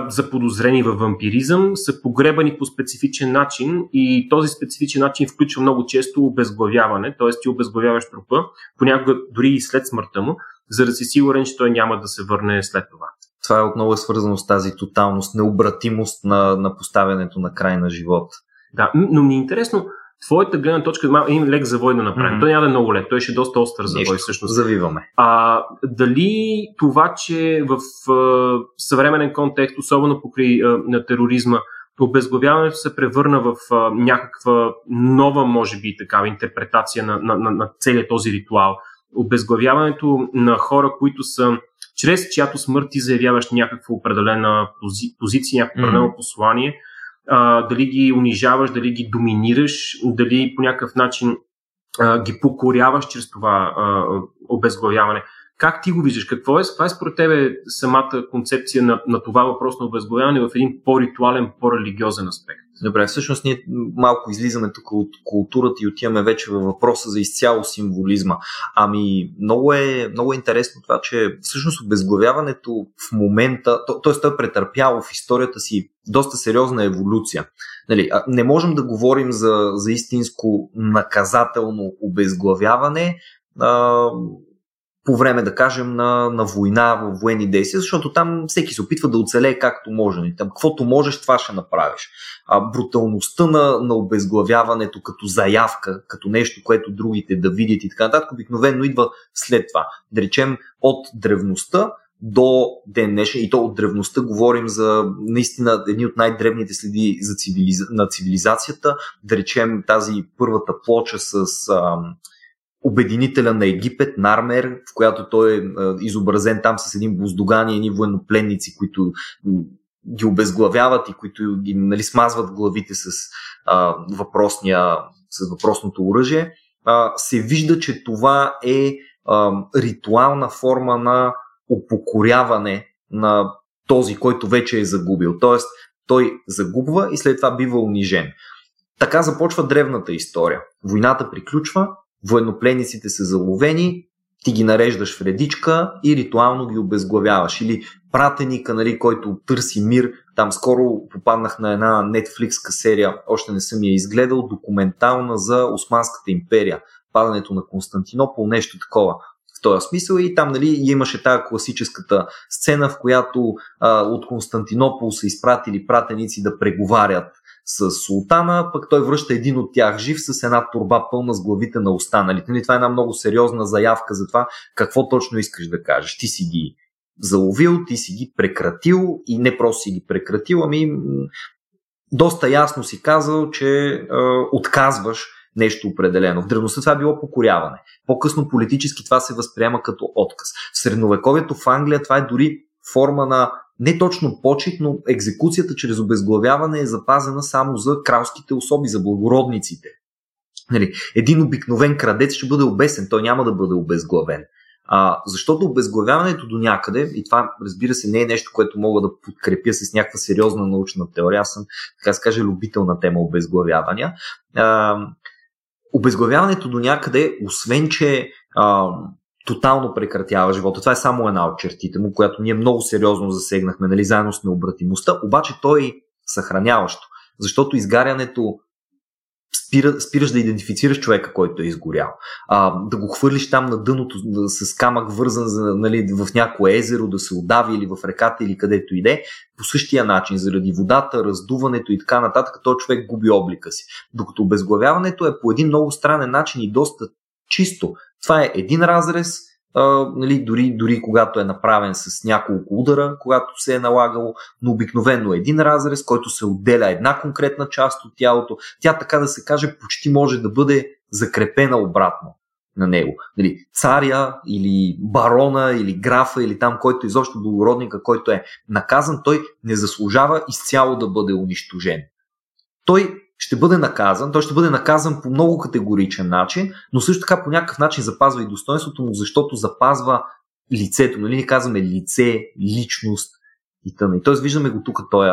заподозрени във вампиризъм, са погребани по специфичен начин и този специфичен начин включва много често обезглавяване, т.е. ти обезглавяваш трупа, понякога дори и след смъртта му, за да си сигурен, че той няма да се върне след това.
Това е отново свързано с тази тоталност, необратимост на, на поставянето на край на живот.
Да, но ми е интересно, твоята гледна точка е един лек завой да направим. Mm-hmm. Той няма да е много лек, той ще е доста остър завой Нещо, всъщност.
Завиваме.
А, дали това, че в а, съвременен контекст, особено покрай а, на тероризма, обезглавяването се превърна в а, някаква нова, може би, такава интерпретация на, на, на, на целият този ритуал. Обезглавяването на хора, които са чрез чиято смърт ти заявяваш някаква определена пози, позиция, някакво определено mm-hmm. послание – а, дали ги унижаваш, дали ги доминираш, дали по някакъв начин а, ги покоряваш чрез това а, обезглавяване. Как ти го виждаш? Какво е, това е според тебе самата концепция на, на това въпрос на обезглавяване в един по-ритуален, по-религиозен аспект?
Добре, всъщност ние малко излизаме тук от културата и отиваме вече във въпроса за изцяло символизма. Ами, много е, много е интересно това, че всъщност обезглавяването в момента, т.е. той е претърпяло в историята си доста сериозна еволюция. Нали, не можем да говорим за, за истинско наказателно обезглавяване, а, по време, да кажем, на, на война, в военни действия, защото там всеки се опитва да оцелее както може. И нали? там, каквото можеш, това ще направиш. А бруталността на, на обезглавяването като заявка, като нещо, което другите да видят и така нататък, обикновено идва след това. Да речем от древността до ден днешен, и то от древността говорим за наистина едни от най-древните следи за цивилиза... на цивилизацията, да речем тази първата плоча с ам, обединителя на Египет, Нармер, в която той е изобразен там с един буздоган и едни военнопленници, които ги обезглавяват и които ги нали, смазват главите с, а, въпросния, с въпросното оръжие, а, се вижда, че това е а, ритуална форма на упокоряване на този, който вече е загубил. Тоест, той загубва и след това бива унижен. Така започва древната история. Войната приключва, военнопленниците са заловени, ти ги нареждаш в редичка и ритуално ги обезглавяваш. Или пратеника, нали, който търси мир. Там скоро попаднах на една Netflix серия, още не съм я изгледал, документална за Османската империя. Падането на Константинопол, нещо такова в този смисъл и там нали, имаше тази класическата сцена, в която а, от Константинопол са изпратили пратеници да преговарят с султана, пък той връща един от тях жив с една турба пълна с главите на останалите. Нали, това е една много сериозна заявка за това какво точно искаш да кажеш. Ти си ги заловил, ти си ги прекратил и не просто си ги прекратил, ами доста ясно си казал, че е, отказваш нещо определено. В древността това е било покоряване. По-късно политически това се възприема като отказ. В средновековието в Англия това е дори форма на не точно почет, но екзекуцията чрез обезглавяване е запазена само за кралските особи, за благородниците. Нали, един обикновен крадец ще бъде обесен, той няма да бъде обезглавен. А, защото обезглавяването до някъде, и това разбира се не е нещо, което мога да подкрепя с някаква сериозна научна теория, аз съм, така се каже, любител на тема обезглавявания. А, обезглавяването до някъде, освен че а, тотално прекратява живота. Това е само една от чертите му, която ние много сериозно засегнахме, нали, заедно с необратимостта, обаче той е съхраняващо, защото изгарянето спира, спираш да идентифицираш човека, който е изгорял. А, да го хвърлиш там на дъното да, с камък вързан за, нали, в някое езеро, да се отдави или в реката или където иде, по същия начин, заради водата, раздуването и така нататък, той човек губи облика си. Докато обезглавяването е по един много странен начин и доста чисто. Това е един разрез, а, нали, дори, дори когато е направен с няколко удара, когато се е налагало, но обикновено е един разрез, който се отделя една конкретна част от тялото. Тя, така да се каже, почти може да бъде закрепена обратно на него. Нали, царя или барона или графа или там, който изобщо благородника, който е наказан, той не заслужава изцяло да бъде унищожен. Той ще бъде наказан. Той ще бъде наказан по много категоричен начин, но също така по някакъв начин запазва и достоинството му, защото запазва лицето. Нали не казваме лице, личност и тъна. И т.е. виждаме го тук този,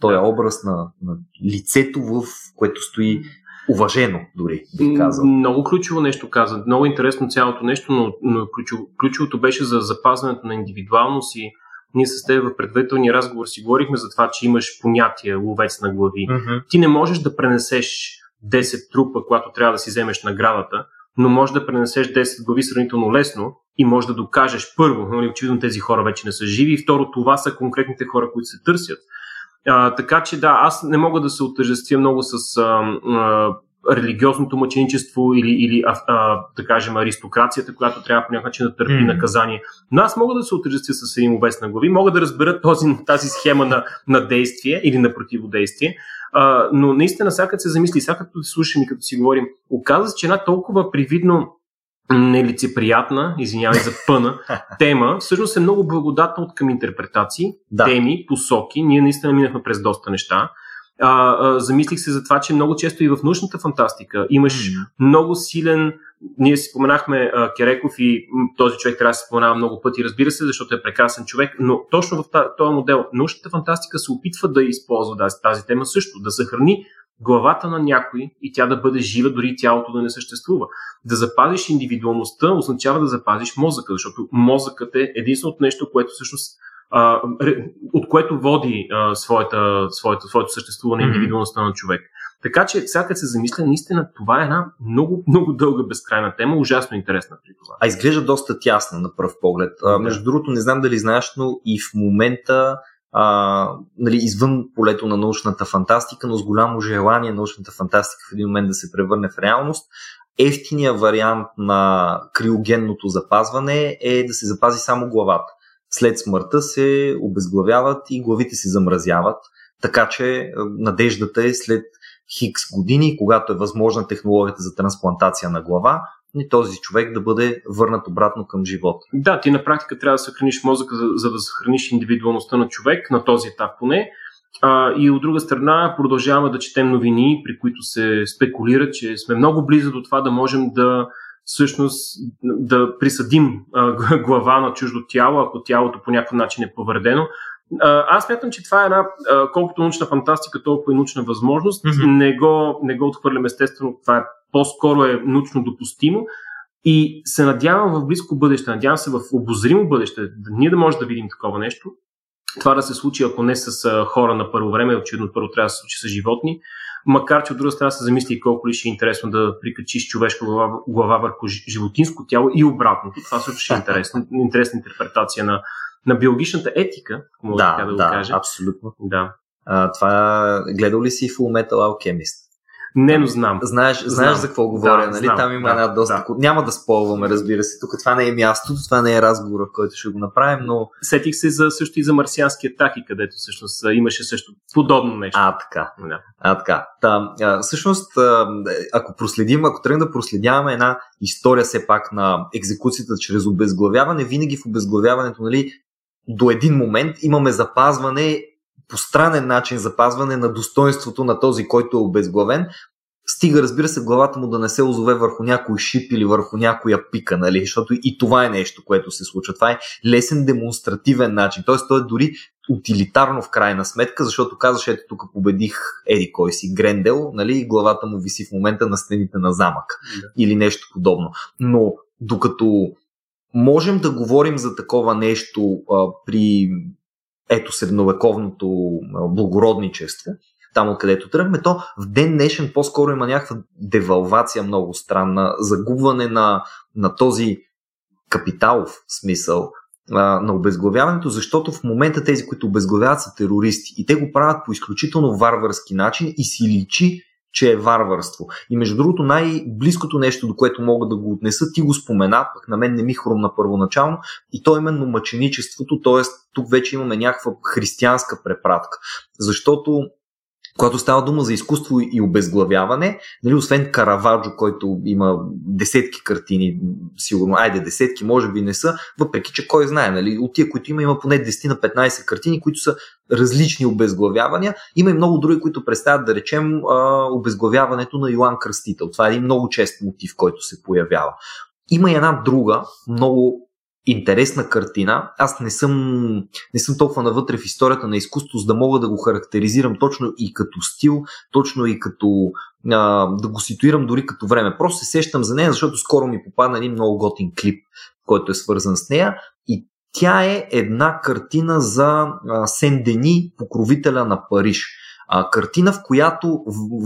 този образ на, на лицето, в което стои уважено дори, бих казал.
Много ключово нещо каза. Много интересно цялото нещо, но, но ключово, ключовото беше за запазването на индивидуалност и ние с теб в предварителния разговор си говорихме за това, че имаш понятие ловец на глави.
Mm-hmm.
Ти не можеш да пренесеш 10 трупа, когато трябва да си вземеш наградата, но можеш да пренесеш 10 глави сравнително лесно и можеш да докажеш първо, нали, очевидно тези хора вече не са живи, и второ, това са конкретните хора, които се търсят. А, така че да, аз не мога да се отъжествя много с а, а, религиозното мъченичество или, или а, а, да кажем аристокрацията, която трябва по някакъв начин да търпи mm. наказание. Но аз мога да се отъжествя с един обес на глави, мога да разбера този, тази схема на, на действие или на противодействие, а, но наистина, сега като се замисли, сега като слушам и като си говорим, оказва се, че една толкова привидно нелицеприятна, извинявай за пъна, тема, всъщност е много благодатна от към интерпретации, да. теми, посоки. Ние наистина минахме през доста неща. А, а, замислих се за това, че много често и в научната фантастика имаш mm-hmm. много силен. Ние си споменахме а, Кереков и този човек трябва да се споменава много пъти, разбира се, защото е прекрасен човек, но точно в този модел научната фантастика се опитва да използва тази, тази тема също, да съхрани главата на някой и тя да бъде жива, дори тялото да не съществува. Да запазиш индивидуалността означава да запазиш мозъка, защото мозъкът е единственото нещо, което всъщност от което води а, своята, своята, своето съществуване, индивидуалността на човек. Така че, сега като се замисля, наистина това е една много, много дълга, безкрайна тема, ужасно интересна при това.
А изглежда доста тясна на пръв поглед. А, между другото, не знам дали знаеш, но и в момента а, нали, извън полето на научната фантастика, но с голямо желание научната фантастика в един момент да се превърне в реалност. Ефтиният вариант на криогенното запазване е да се запази само главата. След смъртта се обезглавяват и главите се замразяват, така че надеждата е след хикс години, когато е възможна технологията за трансплантация на глава, и този човек да бъде върнат обратно към живота.
Да, ти на практика трябва да съхраниш мозъка, за, за да съхраниш индивидуалността на човек, на този етап поне. А, и от друга страна продължаваме да четем новини, при които се спекулира, че сме много близо до това да можем да всъщност да присъдим а, глава на чуждо тяло, ако тялото по някакъв начин е повредено. А, аз мятам, че това е една, а, колкото научна фантастика, толкова и научна възможност. Mm-hmm. Не, го, не го отхвърлям естествено, това е по-скоро е научно допустимо. И се надявам в близко бъдеще, надявам се в обозримо бъдеще, ние да можем да видим такова нещо. Това да се случи, ако не с хора на първо време, очевидно първо трябва да се случи с животни, макар че от друга страна се замисли колко ли ще е интересно да прикачиш човешка глава, глава върху животинско тяло и обратното. Това също ще е интересна, интересна интерпретация на, на биологичната етика, мога
да,
така да,
да
го кажа.
абсолютно.
Да.
А, това гледал ли си Full Metal Alchemist?
Не, но знам.
Знаеш, знаеш за какво говоря, да, нали? Знам, Там има да, една доста. Да. Няма да сполваме, разбира се. Тук това не е мястото, това не е разговора, който ще го направим, но.
Сетих се за, също и за марсиански атаки, където всъщност имаше също подобно нещо.
А, така. Да. А, така. Та, а, всъщност, ако проследим, ако тръгнем да проследяваме една история все пак на екзекуцията чрез обезглавяване, винаги в обезглавяването, нали, до един момент имаме запазване по странен начин запазване на достоинството на този, който е обезглавен, стига, разбира се, главата му да не се озове върху някой шип или върху някоя пика, нали? защото и това е нещо, което се случва. Това е лесен демонстративен начин. Т.е. той е дори утилитарно в крайна сметка, защото казваш, ето тук победих Еди кой си, Грендел, нали? и главата му виси в момента на стените на замък да. или нещо подобно. Но докато можем да говорим за такова нещо а, при ето средновековното благородничество, там откъдето тръгнахме, то в ден днешен по-скоро има някаква девалвация много странна, загубване на, на този капиталов смисъл а, на обезглавяването, защото в момента тези, които обезглавяват са терористи. И те го правят по изключително варварски начин и си личи, че е варварство. И между другото, най-близкото нещо, до което мога да го отнеса, ти го спомена, пък на мен не ми хрумна първоначално, и то именно мъченичеството, т.е. тук вече имаме някаква християнска препратка. Защото когато става дума за изкуство и обезглавяване, нали, освен Караваджо, който има десетки картини, сигурно, айде десетки, може би не са, въпреки че кой знае, нали, от тия, които има, има поне 10 на 15 картини, които са различни обезглавявания. Има и много други, които представят, да речем, обезглавяването на Йоан Кръстител. Това е един много чест мотив, който се появява. Има и една друга, много интересна картина. Аз не съм, не съм толкова навътре в историята на изкуство, за да мога да го характеризирам точно и като стил, точно и като а, да го ситуирам дори като време. Просто се сещам за нея, защото скоро ми попадна един много готин клип, който е свързан с нея и Тя е една картина за Сен-Дени, покровителя на Париж. А, картина, в която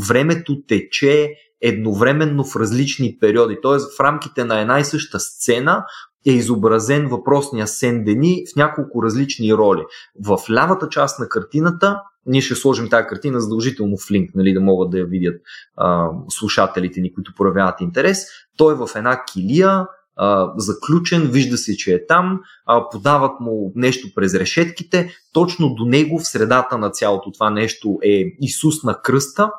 времето тече едновременно в различни периоди. Т.е. в рамките на една и съща сцена е изобразен въпросния Сен-Дени в няколко различни роли. В лявата част на картината ние ще сложим тази картина задължително в линк, нали, да могат да я видят а, слушателите ни, които проявяват интерес. Той е в една килия, а, заключен, вижда се, че е там, а, подават му нещо през решетките. Точно до него, в средата на цялото това нещо е Исус на кръста,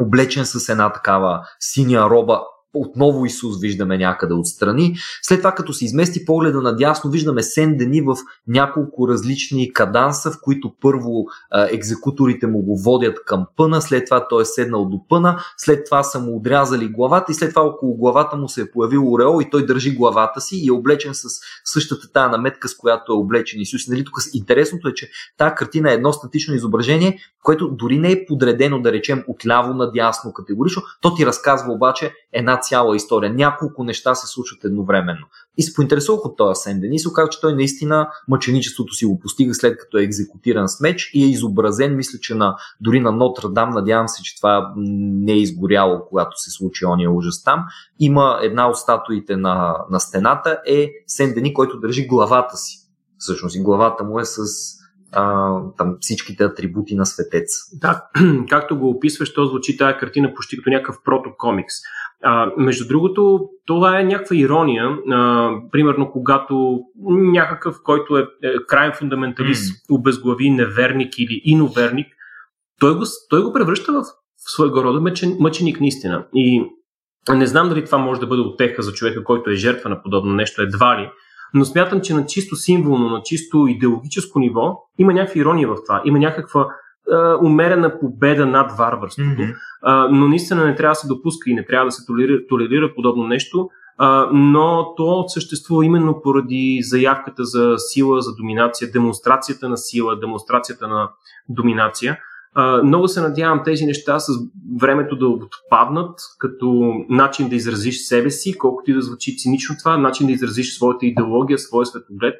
облечен с една такава синя роба, отново Исус виждаме някъде отстрани. След това, като се измести погледа надясно, виждаме Сен Дени в няколко различни каданса, в които първо а, екзекуторите му го водят към пъна, след това той е седнал до пъна, след това са му отрязали главата и след това около главата му се е появил ореол и той държи главата си и е облечен с същата тая наметка, с която е облечен Исус. Нали, тук интересното е, че тази картина е едно статично изображение, което дори не е подредено, да речем, отляво надясно категорично, то ти разказва обаче една цяла история. Няколко неща се случват едновременно. И се поинтересувах от този Сенден и се оказа, че той наистина мъченичеството си го постига след като е екзекутиран с меч и е изобразен, мисля, че на, дори на Нотр Дам, надявам се, че това не е изгоряло, когато се случи ония ужас там. Има една от статуите на, на стената е Сендени, който държи главата си. Всъщност и главата му е с а, там всичките атрибути на светец.
Да, както го описваш, то звучи тази картина почти като някакъв протокомикс. А, между другото, това е някаква ирония. А, примерно, когато някакъв, който е, е крайен фундаменталист, mm. обезглави неверник или иноверник, той го, той го превръща в своего рода мъчен, мъченик наистина. И не знам дали това може да бъде отеха за човека, който е жертва на подобно нещо, едва ли, но смятам, че на чисто символно, на чисто идеологическо ниво има някаква ирония в това, има някаква а, умерена победа над варварството. Mm-hmm. А, но наистина не трябва да се допуска и не трябва да се толерира, толерира подобно нещо, а, но то съществува именно поради заявката за сила, за доминация, демонстрацията на сила, демонстрацията на доминация. Много се надявам тези неща с времето да отпаднат като начин да изразиш себе си, колкото и да звучи цинично това, начин да изразиш своята идеология, своя светоглед.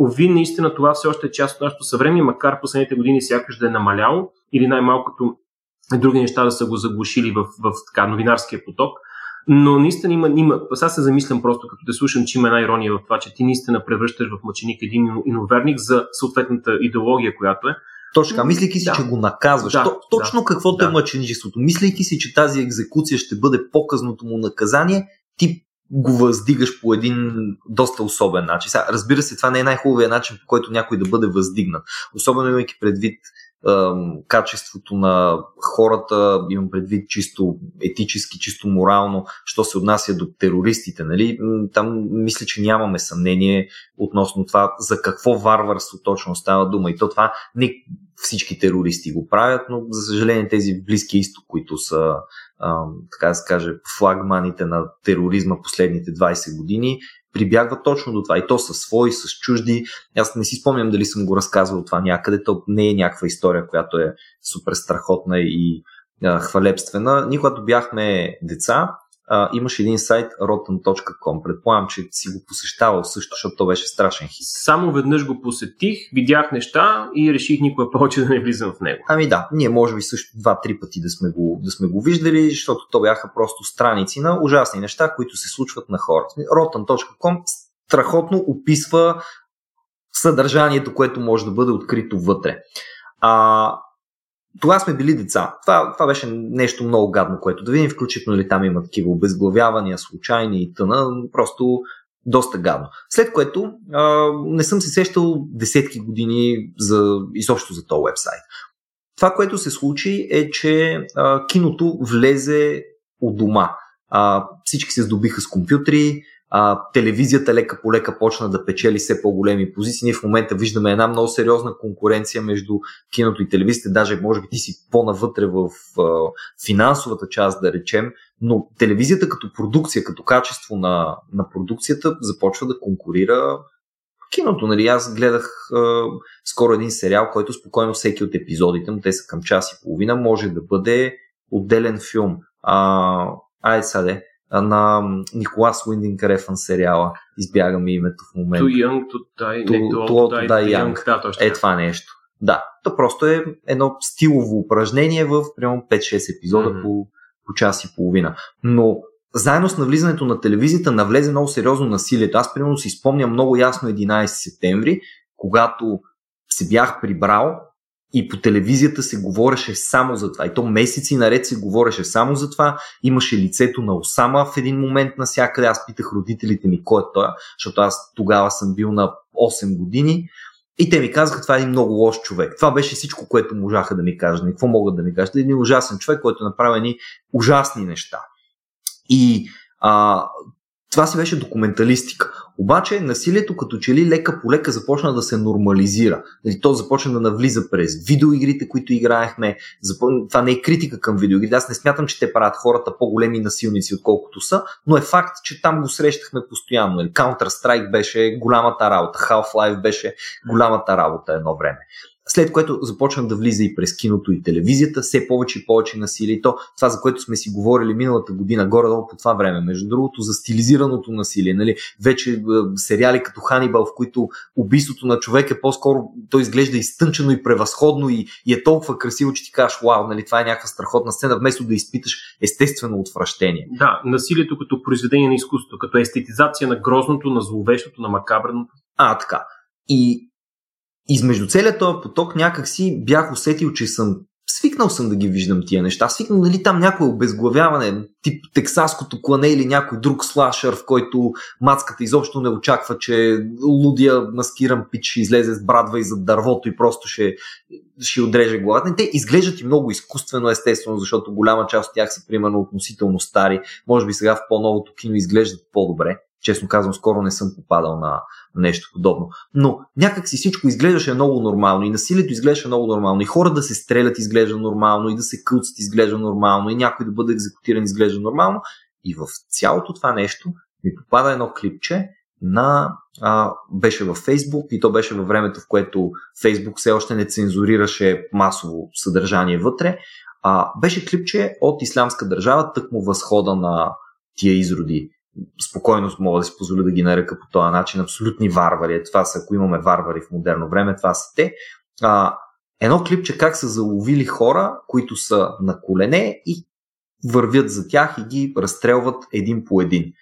Ови, наистина това все още е част от нашето съвремие, макар последните години сякаш да е намаляло или най-малкото други неща да са го заглушили в, в така, новинарския поток. Но наистина има, има, сега се замислям просто, като те слушам, че има една ирония в това, че ти наистина превръщаш в мъченик един иноверник за съответната идеология, която е.
Точно така, мислейки си, да. че го наказваш. Да, точно да, каквото е да. е мъченичеството. Мислейки си, че тази екзекуция ще бъде показното му наказание, ти го въздигаш по един доста особен начин. Сега, разбира се, това не е най-хубавият начин, по който някой да бъде въздигнат. Особено имайки предвид качеството на хората, имам предвид чисто етически, чисто морално, що се отнася до терористите. Нали? Там мисля, че нямаме съмнение относно това за какво варварство точно става дума. И то това не всички терористи го правят, но за съжаление тези в Близкия изток, които са така да се каже, флагманите на тероризма последните 20 години, прибягва точно до това. И то са свои, с чужди. Аз не си спомням дали съм го разказвал това някъде. То не е някаква история, която е супер страхотна и хвалебствена. Ние, когато бяхме деца, а, имаше един сайт rotten.com. Предполагам, че си го посещавал също, защото то беше страшен хит.
Само веднъж го посетих, видях неща и реших никога повече да не влизам в него.
Ами да, ние може би също два-три пъти да сме, го, да сме го виждали, защото то бяха просто страници на ужасни неща, които се случват на хора. rotten.com страхотно описва съдържанието, което може да бъде открито вътре. А, това сме били деца. Това, това беше нещо много гадно, което да видим, включително ли там има такива обезглавявания, случайни и тъна, просто доста гадно. След което а, не съм се сещал десетки години за, изобщо за този вебсайт. Това, което се случи е, че а, киното влезе у дома. А, всички се здобиха с компютри, а, телевизията лека по лека почна да печели все по-големи позиции. Ние в момента виждаме една много сериозна конкуренция между киното и телевизията, даже може би ти си по-навътре в а, финансовата част, да речем, но телевизията като продукция, като качество на, на продукцията започва да конкурира киното. Нали? Аз гледах а, скоро един сериал, който спокойно всеки от епизодите му, те са към час и половина, може да бъде отделен филм. А, ай, сега на Николас Уиндинг Рефан сериала. Избягаме името в момента.
Too young to die,
to,
не, too old to die,
die
young.
young.
Да, точно.
Е това нещо. Да, то просто е едно стилово упражнение в примерно 5-6 епизода mm-hmm. по, по час и половина. Но заедно с навлизането на телевизията навлезе много сериозно насилието. Аз примерно си спомням много ясно 11 септември, когато се бях прибрал и по телевизията се говореше само за това. И то месеци наред се говореше само за това. Имаше лицето на Осама в един момент навсякъде. Аз питах родителите ми кой е той, защото аз тогава съм бил на 8 години. И те ми казаха, това е един много лош човек. Това беше всичко, което можаха да ми кажат. Какво могат да ми кажат? Един ужасен човек, който направи едни ужасни неща. И а, това си беше документалистика. Обаче насилието като че ли лека по лека започна да се нормализира. Нали, то започна да навлиза през видеоигрите, които играехме. Това не е критика към видеоигрите. Аз не смятам, че те правят хората по-големи насилници, отколкото са, но е факт, че там го срещахме постоянно. Нали, Counter-Strike беше голямата работа, Half-Life беше голямата работа едно време след което започна да влиза и през киното и телевизията, все повече и повече насилие. И то, това, за което сме си говорили миналата година, горе-долу по това време, между другото, за стилизираното насилие. Нали? Вече е, сериали като Ханибал, в които убийството на човек е по-скоро, то изглежда изтънчено и превъзходно и, и е толкова красиво, че ти кажеш, вау, нали, това е някаква страхотна сцена, вместо да изпиташ естествено отвращение.
Да, насилието като произведение на изкуството, като естетизация на грозното, на зловещото, на макабреното.
А, така. И измежду целият този поток някак си бях усетил, че съм свикнал съм да ги виждам тия неща. Свикнал нали там някое обезглавяване, тип тексаското клане или някой друг слашър, в който мацката изобщо не очаква, че лудия маскиран пич ще излезе с брадва и зад дървото и просто ще, ще отреже главата. Те изглеждат и много изкуствено, естествено, защото голяма част от тях са примерно относително стари. Може би сега в по-новото кино изглеждат по-добре. Честно казвам, скоро не съм попадал на нещо подобно. Но някак си всичко изглеждаше много нормално и насилието изглеждаше много нормално и хора да се стрелят изглежда нормално и да се кълцат изглежда нормално и някой да бъде екзекутиран изглежда нормално. И в цялото това нещо ми попада едно клипче на, а, беше във Фейсбук и то беше във времето, в което Фейсбук все още не цензурираше масово съдържание вътре. А, беше клипче от Исламска държава, тъкмо възхода на тия изроди спокойно мога да си позволя да ги нарека по този начин, абсолютни варвари. Това са, ако имаме варвари в модерно време, това са те. А, едно клипче как са заловили хора, които са на колене и вървят за тях и ги разстрелват един по един.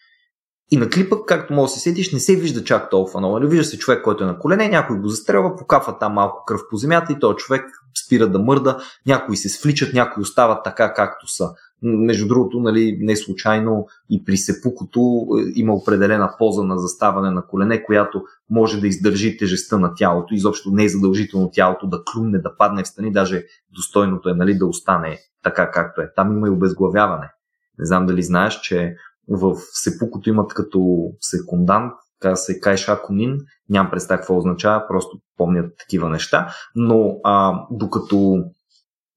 И на клипа, както може да се сетиш, не се вижда чак толкова много. Вижда се човек, който е на колене, някой го застрелва, покафа там малко кръв по земята и този човек спира да мърда, някои се свличат, някои остават така както са. Между другото, нали, не случайно и при сепукото е, има определена поза на заставане на колене, която може да издържи тежестта на тялото. Изобщо не е задължително тялото да клюне, да падне в стани, даже достойното е нали, да остане така както е. Там има и обезглавяване. Не знам дали знаеш, че в сепукото имат като секундант, казва се Кайша Конин, нямам представа какво означава, просто помнят такива неща, но а, докато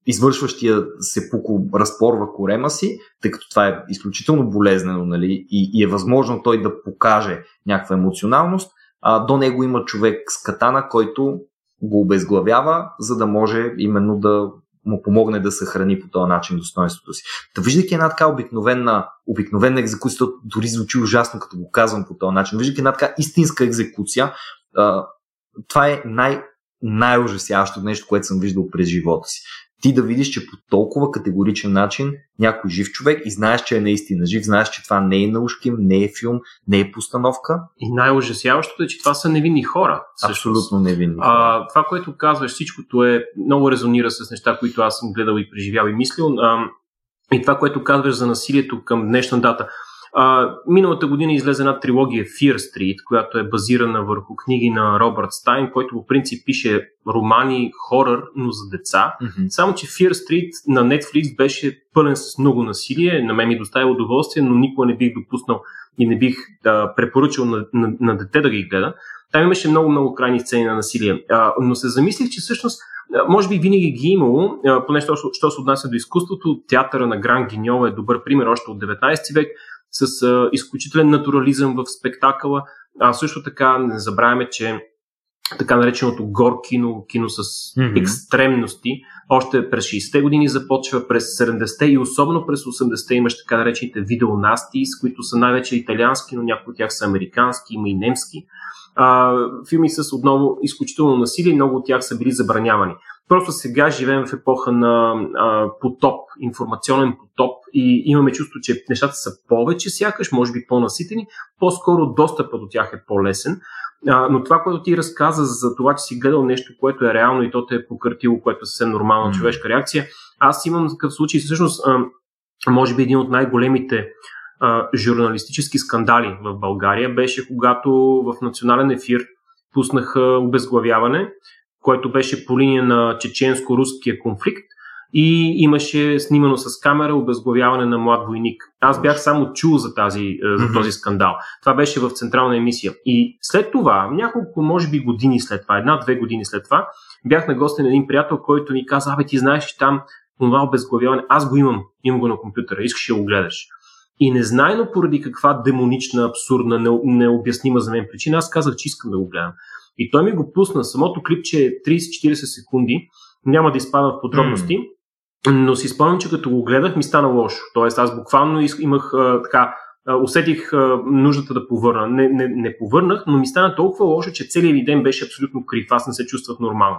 извършващия се пуко разпорва корема си, тъй като това е изключително болезнено нали, и, и е възможно той да покаже някаква емоционалност, а, до него има човек с катана, който го обезглавява, за да може именно да му помогне да съхрани по този начин достоинството си. Та виждайки една така обикновена, обикновена екзекуция, дори звучи ужасно, като го казвам по този начин, виждайки една така истинска екзекуция, това е най- най-ужасяващото нещо, което съм виждал през живота си ти да видиш, че по толкова категоричен начин някой жив човек и знаеш, че е наистина жив, знаеш, че това не е наушким, не е филм, не е постановка.
И най-ужасяващото е, че това са невинни хора.
Всъщност. Абсолютно невинни хора.
А, това, което казваш, всичкото е много резонира с неща, които аз съм гледал и преживял и мислил. А, и това, което казваш за насилието към днешна дата. А, миналата година излезе една трилогия Fear Street, която е базирана върху книги на Робърт Стайн, който по принцип пише романи, хорър, но за деца. Mm-hmm. Само, че Fear Street на Netflix беше пълен с много насилие. На мен ми доставя удоволствие, но никога не бих допуснал и не бих да препоръчал на, на, на дете да ги гледа. Там имаше много-много крайни сцени на насилие. А, но се замислих, че всъщност може би винаги ги е имало, поне що, що се отнася до изкуството. Театъра на Гран Гиньол е добър пример още от 19 век с а, изключителен натурализъм в спектакъла. А също така не забравяме, че така нареченото гор кино, кино с екстремности. Още през 60-те години започва, през 70-те и особено през 80-те имаш така наречените видеонастис, които са най-вече италиански, но някои от тях са американски, има и немски. А, филми с отново изключително насилие много от тях са били забранявани. Просто сега живеем в епоха на а, потоп, информационен потоп и имаме чувство, че нещата са повече сякаш, може би по-наситени, по-скоро достъпът до тях е по-лесен. А, но това, което ти разказа за това, че си гледал нещо, което е реално и то те е покъртило, което е съвсем нормална
М.
човешка реакция, аз имам такъв случай, всъщност, а, може би един от най-големите а, журналистически скандали в България беше когато в национален ефир пуснаха обезглавяване, което беше по линия на чеченско-руския конфликт и имаше снимано с камера обезглавяване на млад войник. Аз бях само чул за, тази, е, за този скандал. Това беше в централна емисия. И след това, няколко, може би години след това, една-две години след това, бях на гости на един приятел, който ми каза, абе ти знаеш, че там това обезглавяване, аз го имам, имам го на компютъра, искаш да го гледаш. И незнайно поради каква демонична, абсурдна, не- необяснима за мен причина, аз казах, че искам да го гледам. И той ми го пусна. Самото клипче е 30-40 секунди. Няма да изпадам в подробности, но си спомням, че като го гледах ми стана лошо. Тоест аз буквално имах така, усетих нуждата да повърна. Не, не, не повърнах, но ми стана толкова лошо, че целият ми ден беше абсолютно крив. Аз не се чувствах нормално.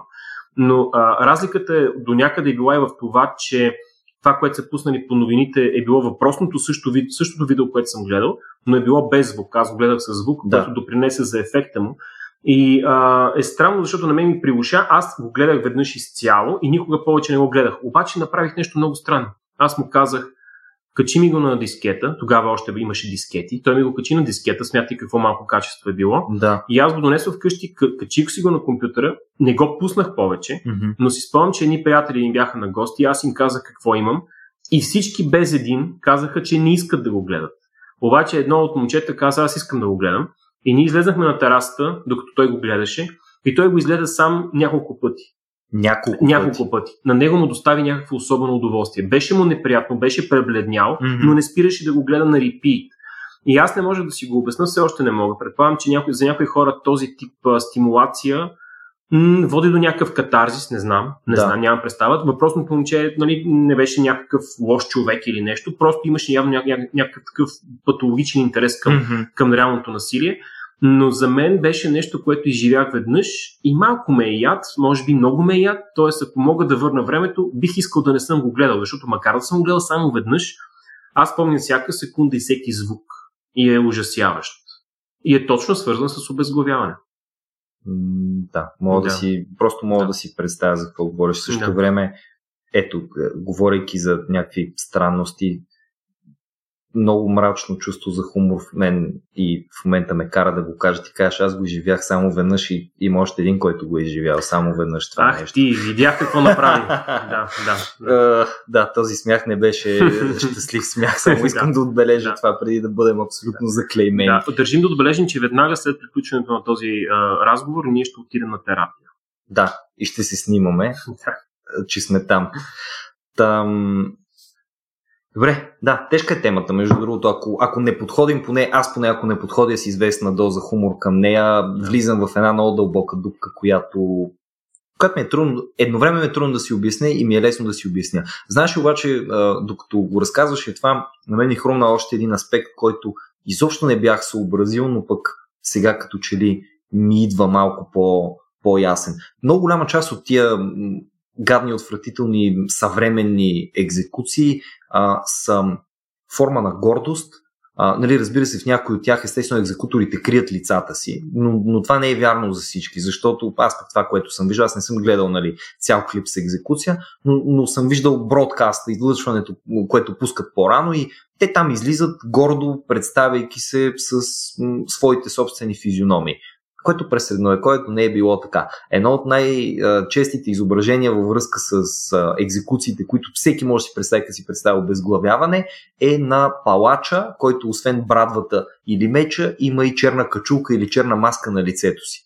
Но а, разликата е до някъде е била и в това, че това, което са пуснали по новините, е било въпросното също, същото видео, което съм гледал, но е било без звук. Аз го гледах с звук,
Да.
което допринесе за ефекта му. И а, е странно, защото на мен ми прилуша. Аз го гледах веднъж изцяло и никога повече не го гледах. Обаче направих нещо много странно. Аз му казах, качи ми го на дискета, тогава още имаше дискети, той ми го качи на дискета, смятай какво малко качество е било.
Да.
И аз го донесох вкъщи, качих си го на компютъра, не го пуснах повече,
Мгм.
но си спомням, че едни приятели ми бяха на гости, аз им казах какво имам и всички без един казаха, че не искат да го гледат. Обаче едно от момчета каза, аз искам да го гледам и ние излезнахме на терасата, докато той го гледаше и той го изгледа сам няколко пъти.
Няколко,
Няколко
пъти.
пъти. На него му достави някакво особено удоволствие. Беше му неприятно, беше пребледнял,
Мгм.
но не спираше да го гледа на репит. И аз не може да си го обясна, все още не мога. Предполагам, че някой, за някои хора този тип а, стимулация м- води до някакъв катарзис, не знам, не
Да.
знам, нямам представа. Въпросното момче нали, не беше някакъв лош човек или нещо, просто имаше явно ня- ня- някакъв такъв патологичен интерес към,
Мгм.
към реалното насилие. Но за мен беше нещо, което изживях веднъж и малко ме е яд, може би много ме е яд, т.е. ако мога да върна времето, бих искал да не съм го гледал, защото макар да съм го гледал само веднъж, аз помня всяка секунда и всеки звук и е ужасяващ. И е точно свързан с обезглавяване.
Да, мога да,
Да.
си, просто мога да.
Да.
си представя за какво говориш. В същото
Да.
време, ето, говорейки за някакви странности, много мрачно чувство за хумор в мен и в момента ме кара да го кажа. Ти кажеш, аз го изживях само веднъж и има още един, който го е изживял само веднъж това
Ах,
нещо.
ти видях какво направи. да, да. да.
Uh, да, този смях не беше щастлив смях, само искам да, отбележа
Да.
това, преди да бъдем абсолютно заклеймени.
Да, държим да отбележим, че веднага след приключването на този а, разговор ние ще отидем на терапия.
Да, и ще се снимаме, че сме там. Там... Добре, да, тежка е темата, между другото. Ако, ако не подходим, поне аз поне ако не подходя с известна доза хумор към нея, влизам в една много дълбока дупка, която, която ми е трудно, едновременно е трудно да си обясня и ми е лесно да си обясня. Знаеш обаче, докато го разказваше това, на мен ми хрумна още един аспект, който изобщо не бях съобразил, но пък сега като че ли ми идва малко по, по-ясен. Много голяма част от тия гадни, отвратителни съвременни екзекуции а, са форма на гордост. А, нали, разбира се, в някои от тях, естествено, екзекуторите крият лицата си, но, но това не е вярно за всички, защото аз пък това, което съм виждал, аз не съм гледал нали, цял клип с екзекуция, но, но съм виждал бродкаста, излъчването, което пускат по-рано и те там излизат гордо, представяйки се с м, своите собствени физиономии което през средновековието не е било така. Едно от най-честите изображения във връзка с екзекуциите, които всеки може да си представи, като си представя обезглавяване, е на палача, който освен брадвата или меча, има и черна качулка или черна маска на лицето си.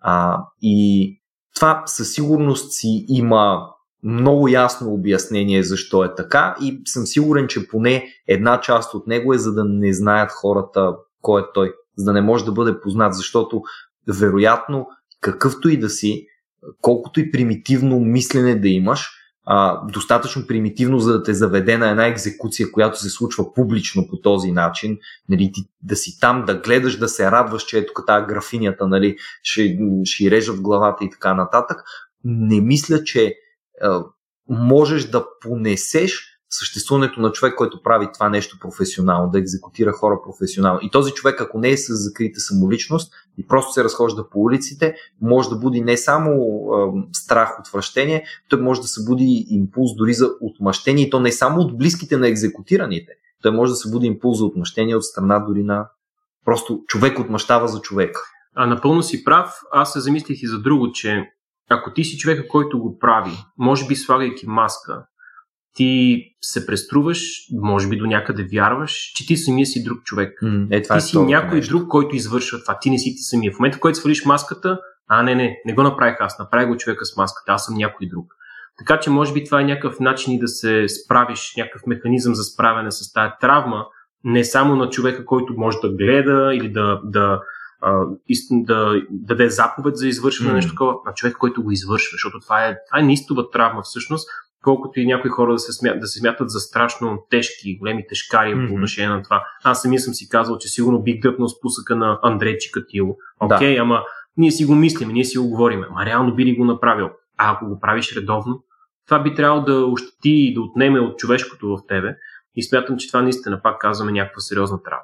А, и това със сигурност си има много ясно обяснение защо е така и съм сигурен, че поне една част от него е за да не знаят хората кой е той, за да не може да бъде познат, защото вероятно какъвто и да си, колкото и примитивно мислене да имаш, а, достатъчно примитивно, за да те заведе на една екзекуция, която се случва публично по този начин, нали, ти, да си там, да гледаш, да се радваш, че ето тази графинята, нали, ще, ще режат главата и така нататък, не мисля, че а, можеш да понесеш съществуването на човек, който прави това нещо професионално, да екзекутира хора професионално. И този човек, ако не е с закрита самоличност и просто се разхожда по улиците, може да буди не само е, страх, отвращение, той може да събуди импулс дори за отмъщение и то не само от близките на екзекутираните. Той може да събуди импулс за отмъщение от страна дори на просто човек отмъщава за човек.
А напълно си прав. Аз се замислих и за друго, че ако ти си човека, който го прави, може би слагайки маска, ти се преструваш, може би до някъде вярваш, че ти самия си друг човек.
Mm, е, това
ти
е
си някой нещо. друг, който извършва това. Ти не си ти самия. В момента, в който свалиш маската, а не, не, не го направих аз, направих го човека с маската, аз съм някой друг. Така че може би това е някакъв начин и да се справиш, някакъв механизъм за справяне с тази травма, не само на човека, който може да гледа или да, да, да, да, да даде заповед за извършване mm. на нещо такова, на човека, който го извършва, защото това е, това е неистова травма всъщност, колкото и някои хора да се, смят, да се смятат за страшно тежки, големи тежкари mm-hmm. по отношение на това. Аз самия съм си казал, че сигурно бих дръпнал спусъка на Андрей Чикатило. Окей, okay, да. ама ние си го мислим, ние си го говорим. Ама реално би ли го направил? А ако го правиш редовно, това би трябвало да ощети и да отнеме от човешкото в тебе. И смятам, че това наистина, пак казваме, някаква сериозна травма.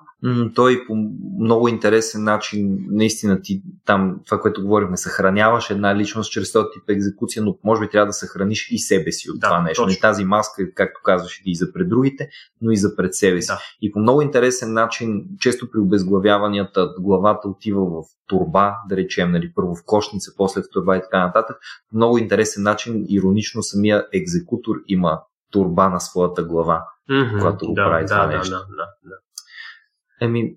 Той по много интересен начин, наистина ти там, това, което говорихме, съхраняваш една личност чрез този тип екзекуция, но може би трябва да съхраниш и себе си от да, това нещо. Точно. И тази маска, както казваш, и за пред другите, но и за пред себе си. Да. И по много интересен начин, често при обезглавяванията, главата отива в турба, да речем, нали, първо в кошница, после в турба и така нататък. По много интересен начин, иронично, самия екзекутор има турба на своята глава mm-hmm, когато го
да,
прави
да,
това
да,
нещо.
Да, да, да.
Еми,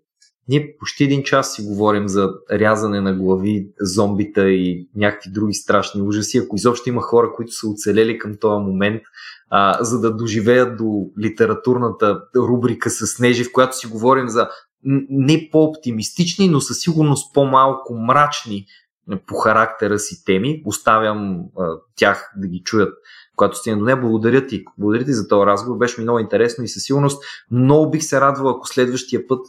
ние почти един час си говорим за рязане на глави, зомбита и някакви други страшни ужаси. Ако изобщо има хора, които са оцелели към този момент, а, за да доживеят до литературната рубрика с Снежи, в която си говорим за не по-оптимистични, но със сигурност по-малко мрачни по характера си теми. Оставям а, тях да ги чуят когато стигна до нея. Благодаря ти. Благодаря ти за този разговор. Беше ми много интересно и със сигурност много бих се радвал, ако следващия път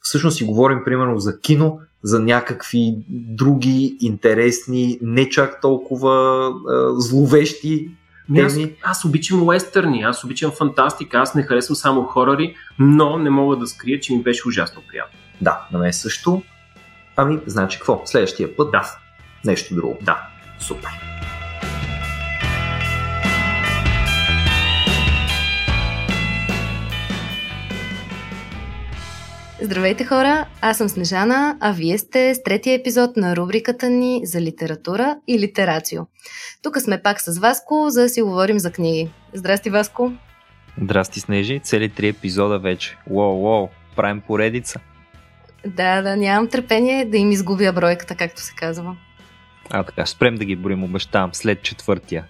всъщност си говорим примерно за кино, за някакви други интересни, не чак толкова а, зловещи
теми. Аз, аз обичам уестърни, аз обичам фантастика, аз не харесвам само хорари, но не мога да скрия, че ми беше ужасно приятно.
Да, на мен също. Ами, значи какво? Следващия път
да.
нещо друго.
Да.
Супер.
Здравейте хора, аз съм Снежана, а вие сте с третия епизод на рубриката ни за литература и литерацио. Тук сме пак с Васко, за да си говорим за книги. Здрасти, Васко!
Здрасти, Снежи! Цели три епизода вече. Уоу, уоу, правим поредица.
Да, да, нямам търпение да им изгубя бройката, както се казва.
А така, спрем да ги борим, обещавам, след четвъртия.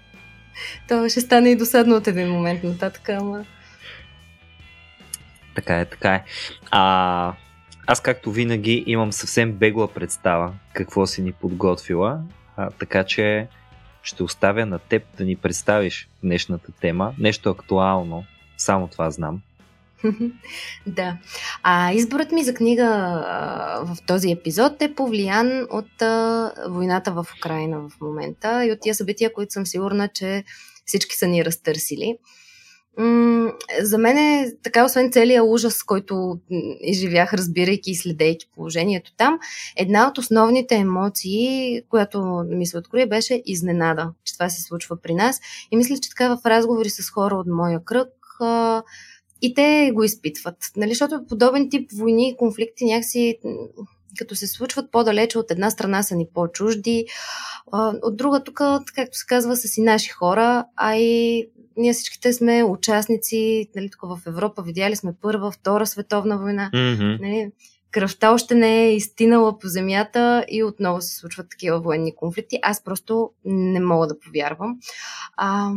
Това ще стане и досадно от един момент нататък, ама...
Така е, така е. А, аз както винаги имам съвсем бегла представа какво си ни подготвила, а, така че ще оставя на теб да ни представиш днешната тема, нещо актуално, само това знам.
да. А изборът ми за книга а, в този епизод е повлиян от а, войната в Украина в момента и от тия събития, които съм сигурна, че всички са ни разтърсили за мен е така, освен целият ужас, който изживях, разбирайки и следейки положението там, една от основните емоции, която ми се открои, беше изненада, че това се случва при нас. И мисля, че така в разговори с хора от моя кръг, и те го изпитват. Нали? Защото подобен тип войни и конфликти някакси като се случват по-далече от една страна са ни по-чужди, от друга тук, както се казва, са си наши хора, а и ние всичките сме участници, нали, тук в Европа видяли сме Първа, Втора световна война.
Mm-hmm.
Нали, кръвта още не е изтинала по земята и отново се случват такива военни конфликти. Аз просто не мога да повярвам. А,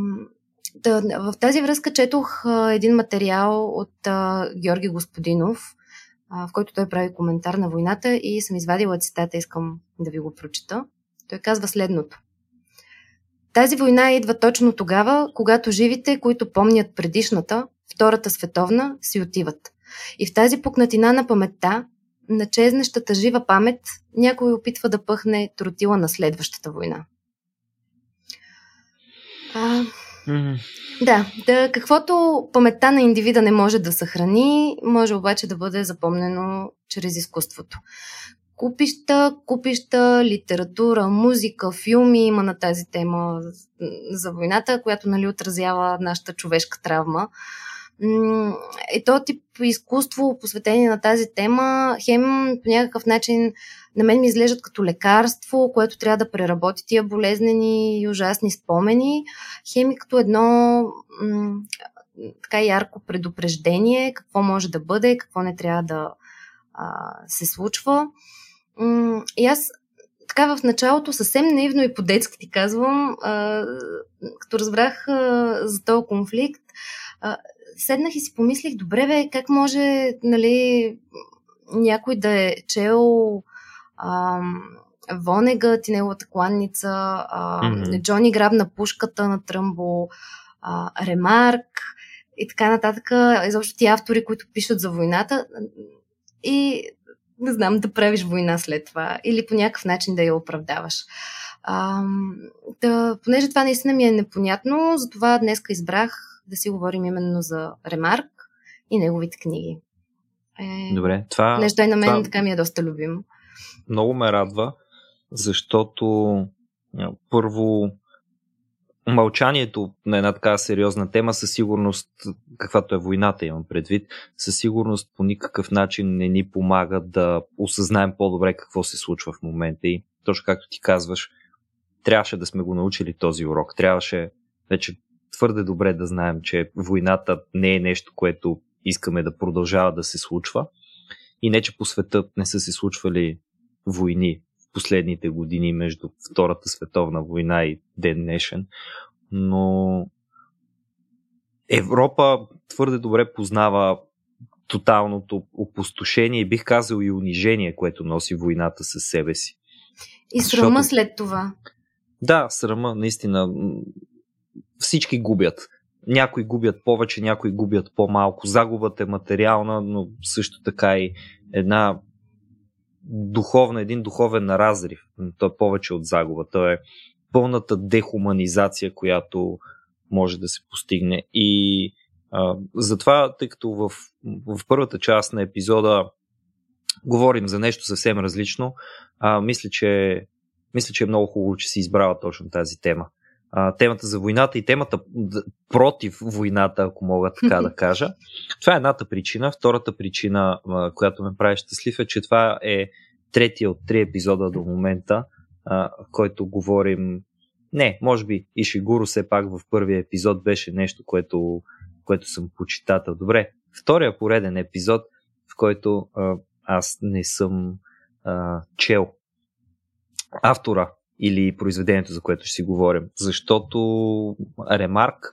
да, в тази връзка четох а, един материал от а, Георги Господинов, в който той прави коментар на войната и съм извадила цитата, искам да ви го прочета. Той казва следното. Тази война идва точно тогава, когато живите, които помнят предишната, Втората световна, си отиват. И в тази пукнатина на паметта, на чезнещата жива памет, някой опитва да пъхне тротила на следващата война. А, Да, да, каквото паметта на индивида не може да съхрани, може обаче да бъде запомнено чрез изкуството. Купища, купища, литература, музика, филми има на тази тема за войната, която нали, отразява нашата човешка травма. И то тип изкуство, посветение на тази тема, хем по някакъв начин на мен ми изглеждат като лекарство, което трябва да преработи тия болезнени и ужасни спомени, хем и като едно м- така ярко предупреждение, какво може да бъде, какво не трябва да а, се случва. М- и аз така в началото съвсем наивно и по-детски ти казвам, а, като разбрах а, за този конфликт, а, седнах и си помислих, добре бе, как може нали, някой да е чел ам, Вонегът и неговата кланница, а, mm-hmm. Джони грабна пушката на Тръмбо, а, Ремарк и така нататък. Изобщо ти автори, които пишат за войната и не знам, да правиш война след това или по някакъв начин да я оправдаваш. А, да, понеже това наистина ми е непонятно, затова днеска избрах да си говорим именно за Ремарк и неговите книги.
Е, Добре, това...
Нещо и на мен това... така ми е доста любим.
Много ме радва, защото първо мълчанието на една така сериозна тема със сигурност, каквато е войната имам предвид, със сигурност по никакъв начин не ни помага да осъзнаем по-добре какво се случва в момента и точно както ти казваш, трябваше да сме го научили този урок. Трябваше вече твърде добре да знаем, че войната не е нещо, което искаме да продължава да се случва. И не, че по света не са се случвали войни в последните години между Втората световна война и ден днешен, но Европа твърде добре познава тоталното опустошение и бих казал и унижение, което носи войната със себе си.
И срама Защото... след това.
Да, срама, наистина всички губят. Някои губят повече, някои губят по-малко. Загубата е материална, но също така и една духовна, един духовен разрив. То е повече от загуба. То е пълната дехуманизация, която може да се постигне. И а, затова, тъй като в, в първата част на епизода говорим за нещо съвсем различно, а, мисля, че, мисля, че е много хубаво, че си избрала точно тази тема а, темата за войната и темата против войната, ако мога така да кажа. Това е едната причина. Втората причина, а, която ме прави щастлив е, че това е третия от три епизода до момента, а, в който говорим. Не, може би и Шигуро все пак в първия епизод беше нещо, което, което съм почитател. Добре, втория пореден епизод, в който а, аз не съм а, чел автора или произведението, за което ще си говорим. Защото Ремарк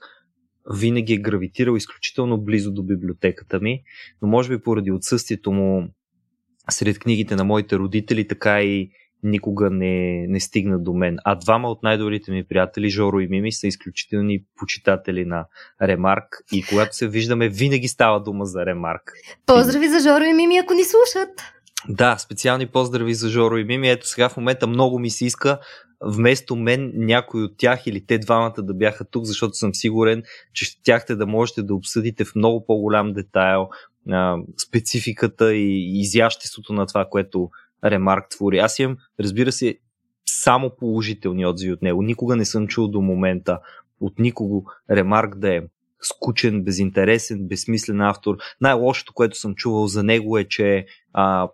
винаги е гравитирал изключително близо до библиотеката ми, но може би поради отсъствието му сред книгите на моите родители, така и никога не, не стигна до мен. А двама от най-добрите ми приятели, Жоро и Мими, са изключителни почитатели на Ремарк и когато се виждаме, винаги става дума за Ремарк.
Поздрави за Жоро и Мими, ако ни слушат!
Да, специални поздрави за Жоро и Мими. Ето сега в момента много ми се иска вместо мен някой от тях или те двамата да бяха тук, защото съм сигурен, че щяхте да можете да обсъдите в много по-голям детайл а, спецификата и изяществото на това, което Ремарк твори. Аз имам, разбира се, само положителни отзиви от него. Никога не съм чул до момента от никого Ремарк да е скучен, безинтересен, безсмислен автор. Най-лошото, което съм чувал за него е, че а,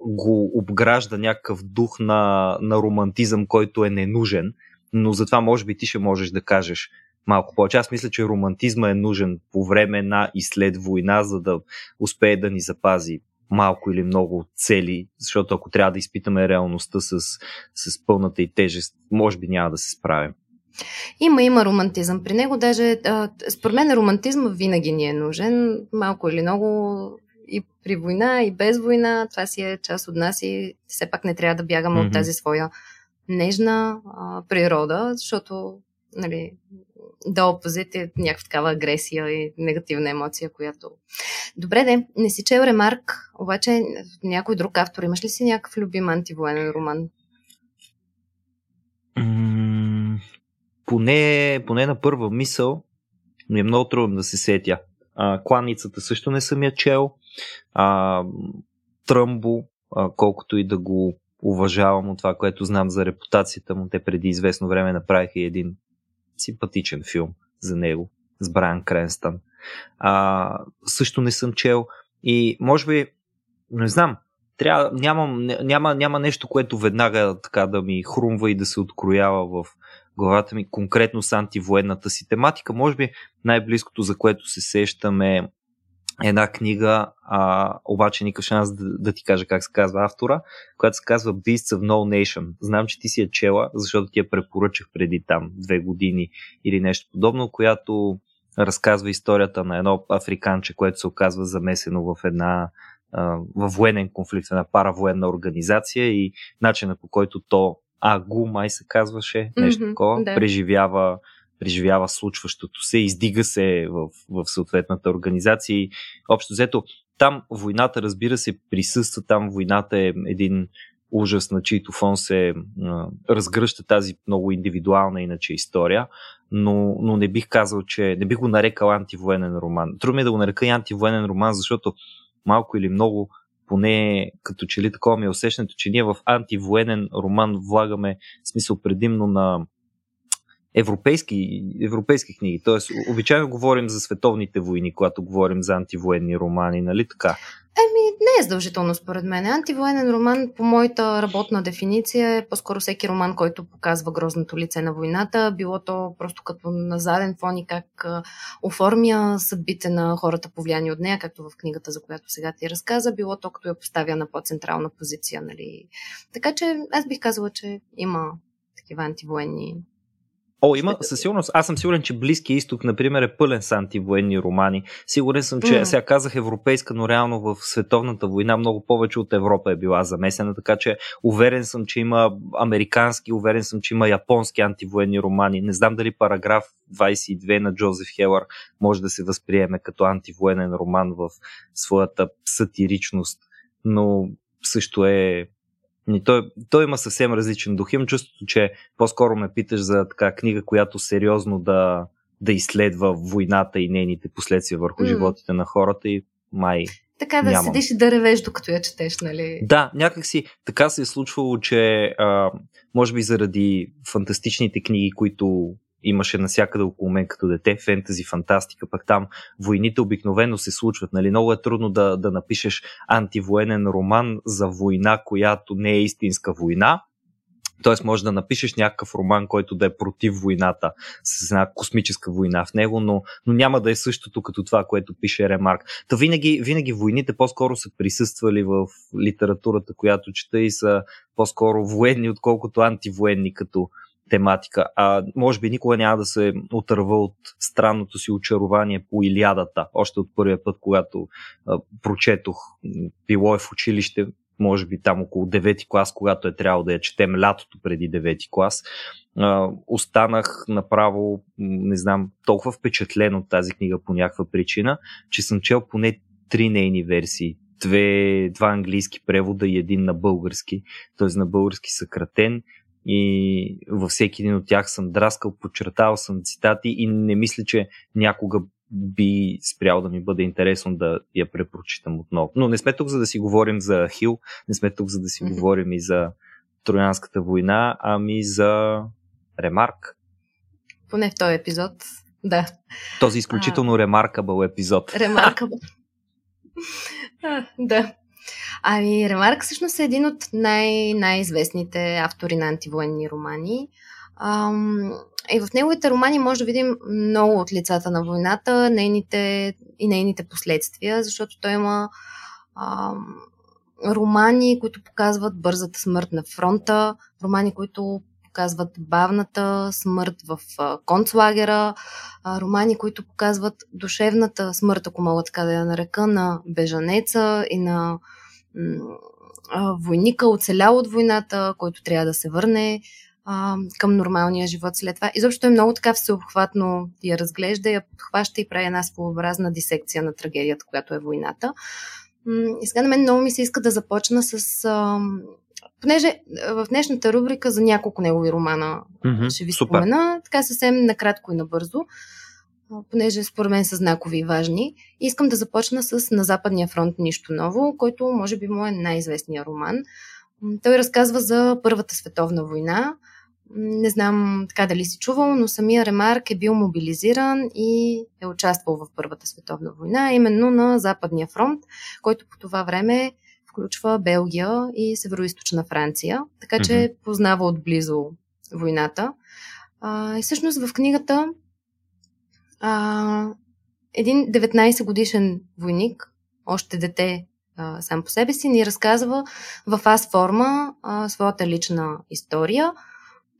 го обгражда някакъв дух на, на романтизъм, който е ненужен, но затова може би ти ще можеш да кажеш малко повече. Аз мисля, че романтизма е нужен по време на и след война, за да успее да ни запази малко или много цели, защото ако трябва да изпитаме реалността с, с пълната и тежест, може би няма да се справим.
Има, има романтизъм при него. Даже, а, според мен романтизма винаги ни е нужен. Малко или много и при война, и без война. Това си е част от нас и все пак не трябва да бягаме mm-hmm. от тази своя нежна а, природа, защото нали, да опозите някаква такава агресия и негативна емоция, която... Добре, де, не си чел Ремарк, обаче някой друг автор, имаш ли си някакъв любим антивоенен роман?
Поне, поне на първа мисъл ми е много трудно да се сетя. А, кланицата също не съм я чел. А, Тръмбо, а, колкото и да го уважавам от това, което знам за репутацията му, те преди известно време направиха един симпатичен филм за него с Брайан Кренстън. А, също не съм чел и може би, не знам, трябва, нямам, няма, няма нещо, което веднага така да ми хрумва и да се откроява в главата ми конкретно с антивоенната си тематика. Може би най-близкото, за което се сещаме една книга, а, обаче никакъв шанс да, да ти кажа как се казва автора, която се казва Beasts of No Nation. Знам, че ти си я чела, защото ти я препоръчах преди там две години или нещо подобно, която разказва историята на едно африканче, което се оказва замесено в една във военен конфликт, една паравоенна организация и начина по който то Агу май се казваше, нещо mm-hmm, такова, да. преживява преживява случващото се, издига се в, в съответната организация и общо взето там войната, разбира се, присъства, там войната е един ужас, на чийто фон се а, разгръща тази много индивидуална иначе история, но, но не бих казал, че не бих го нарекал антивоенен роман. Трудно ми е да го нарека и антивоенен роман, защото малко или много поне като че ли такова ми е усещането, че ние в антивоенен роман влагаме смисъл предимно на европейски, европейски книги. Тоест, обичайно говорим за световните войни, когато говорим за антивоенни романи, нали така?
Еми, не е задължително според мен. Антивоенен роман, по моята работна дефиниция, е по-скоро всеки роман, който показва грозното лице на войната, било то просто като на заден фон и как оформя съдбите на хората повлияни от нея, както в книгата, за която сега ти разказа, било то като я поставя на по-централна позиция. Нали. Така че аз бих казала, че има такива антивоенни
О, има, със сигурност. Аз съм сигурен, че Близкия изток, например, е пълен с антивоенни романи. Сигурен съм, че mm. сега казах европейска, но реално в световната война много повече от Европа е била замесена, така че уверен съм, че има американски, уверен съм, че има японски антивоенни романи. Не знам дали параграф 22 на Джозеф Хелър може да се възприеме като антивоенен роман в своята сатиричност, но също е той, той има съвсем различен дух. Имам чувството, че по-скоро ме питаш за така книга, която сериозно да, да изследва войната и нейните последствия върху mm. животите на хората и май
така да нямам. седиш и да ревеш, докато я четеш, нали?
Да, някакси така се е случвало, че а, може би заради фантастичните книги, които имаше насякъде около мен като дете, фентази, фантастика, пък там войните обикновено се случват. Нали? Много е трудно да, да напишеш антивоенен роман за война, която не е истинска война, Тоест може да напишеш някакъв роман, който да е против войната, с една космическа война в него, но, но няма да е същото като това, което пише Ремарк. Та винаги, винаги войните по-скоро са присъствали в литературата, която чета и са по-скоро военни, отколкото антивоенни като, тематика, а може би никога няма да се отърва от странното си очарование по Илиадата, още от първия път, когато а, прочетох, било е в училище, може би там около 9 клас, когато е трябвало да я четем лятото преди 9 клас, а, останах направо, не знам, толкова впечатлен от тази книга по някаква причина, че съм чел поне три нейни версии. Две, два английски превода и един на български, т.е. на български съкратен и във всеки един от тях съм драскал, подчертал съм цитати и не мисля, че някога би спрял да ми бъде интересно да я препрочитам отново. Но не сме тук за да си говорим за Хил, не сме тук за да си mm-hmm. говорим и за Троянската война, ами за Ремарк.
Поне в този епизод, да.
Този изключително ремаркабъл епизод.
Ремаркабъл. да. Ами, Ремарк всъщност е един от най- най-известните автори на антивоенни романи. Ам, и в неговите романи може да видим много от лицата на войната нейните, и нейните последствия, защото той има ам, романи, които показват бързата смърт на фронта, романи, които показват бавната смърт в концлагера, романи, които показват душевната смърт, ако мога така да я нарека, на бежанеца и на войника, оцелял от войната, който трябва да се върне към нормалния живот след това. Изобщо е много така всеобхватно я разглежда, я подхваща и прави една своеобразна дисекция на трагедията, която е войната. И сега на мен много ми се иска да започна с... понеже в днешната рубрика за няколко негови романа mm-hmm, ще ви супер. спомена, така съвсем накратко и набързо, понеже според мен са знакови и важни. Искам да започна с На Западния фронт нищо ново, който може би му е най-известният роман. Той разказва за Първата световна война, не знам така дали си чувал, но самия Ремарк е бил мобилизиран и е участвал в Първата световна война, именно на Западния фронт, който по това време включва Белгия и Североизточна Франция, така че mm-hmm. познава отблизо войната. А, и всъщност в книгата а, един 19 годишен войник, още дете а, сам по себе си, ни разказва в аз форма а, своята лична история –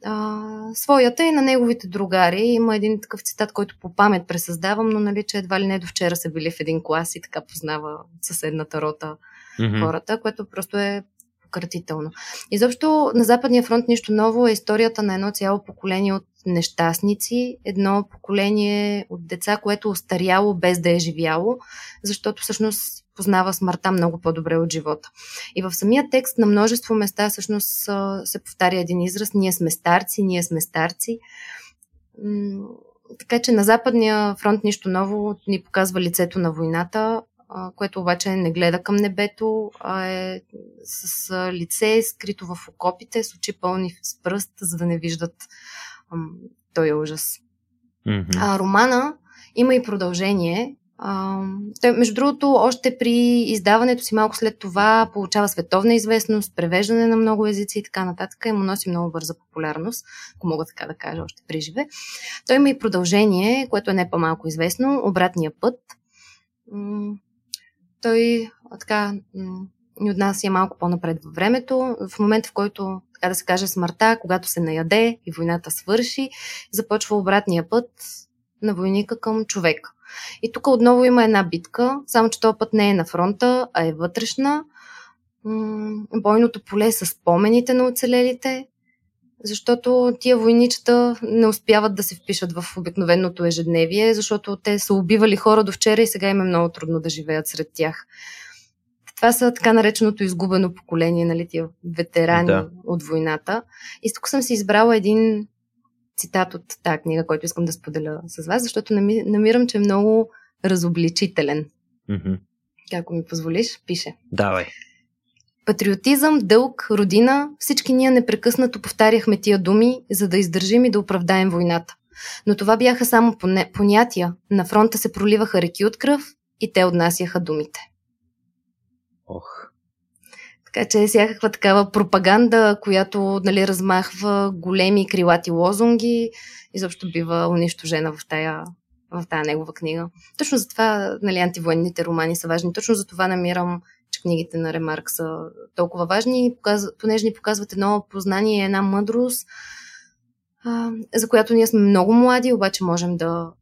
а, своята и на неговите другари. Има един такъв цитат, който по памет пресъздавам, но нали, че едва ли не до вчера са били в един клас и така познава съседната рота mm-hmm. хората, което просто е пократително. Изобщо на Западния фронт нищо ново е историята на едно цяло поколение от нещастници, едно поколение от деца, което остаряло без да е живяло, защото всъщност познава смъртта много по-добре от живота. И в самия текст на множество места всъщност се повтаря един израз ние сме старци, ние сме старци. Така че на Западния фронт нищо ново ни показва лицето на войната, което обаче не гледа към небето, а е с лице скрито в окопите, с очи пълни с пръст, за да не виждат той е ужас. Mm-hmm. А романа има и продължение. А, той, между другото, още при издаването си малко след това получава световна известност, превеждане на много езици и така нататък и му носи много бърза популярност, ако мога така да кажа, още при живе. Той има и продължение, което е не по-малко известно, Обратния път. Той така ни отнася малко по-напред във времето. В момента, в който, така да се каже, смъртта, когато се наяде и войната свърши, започва обратния път на войника към човека. И тук отново има една битка, само че този път не е на фронта, а е вътрешна. Бойното поле с спомените на оцелелите, защото тия войничета не успяват да се впишат в обикновеното ежедневие, защото те са убивали хора до вчера и сега им е много трудно да живеят сред тях. Това са така нареченото изгубено поколение, нали, тия ветерани да. от войната. И тук съм си избрала един цитат от тази книга, който искам да споделя с вас, защото намирам, че е много разобличителен. Mm-hmm. Ако ми позволиш, пише.
Давай.
Патриотизъм, дълг, родина, всички ние непрекъснато повтаряхме тия думи, за да издържим и да оправдаем войната. Но това бяха само понятия. На фронта се проливаха реки от кръв и те отнасяха думите.
Ох.
Така че е всякаква такава пропаганда, която нали, размахва големи крилати лозунги, изобщо бива унищожена в тая, в тая негова книга. Точно затова нали, антивоенните романи са важни. Точно за това намирам, че книгите на Ремарк са толкова важни, понеже ни показват едно познание, една мъдрост, за която ние сме много млади, обаче можем да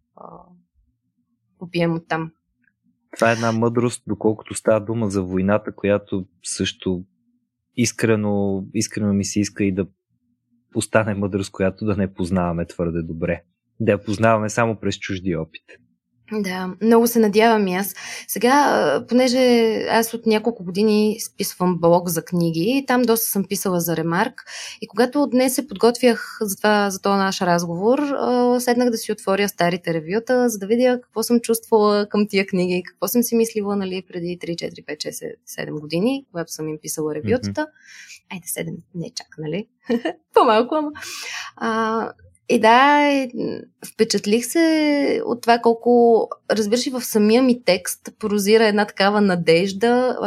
попием оттам.
Това е една мъдрост, доколкото става дума за войната, която също искрено, искрено ми се иска и да остане мъдрост, която да не познаваме твърде добре. Да я познаваме само през чужди опит.
Да, много се надявам и аз. Сега, понеже аз от няколко години списвам блог за книги, там доста съм писала за ремарк и когато днес се подготвях за, това, за този наш разговор, седнах да си отворя старите ревюта, за да видя какво съм чувствала към тия книги, какво съм си мислила нали, преди 3, 4, 5, 6, 7 години, когато съм им писала ревютата. Mm-hmm. Айде 7, не чак, нали? По-малко, ама. А, и да, впечатлих се от това колко, разбираш и в самия ми текст, прозира една такава надежда,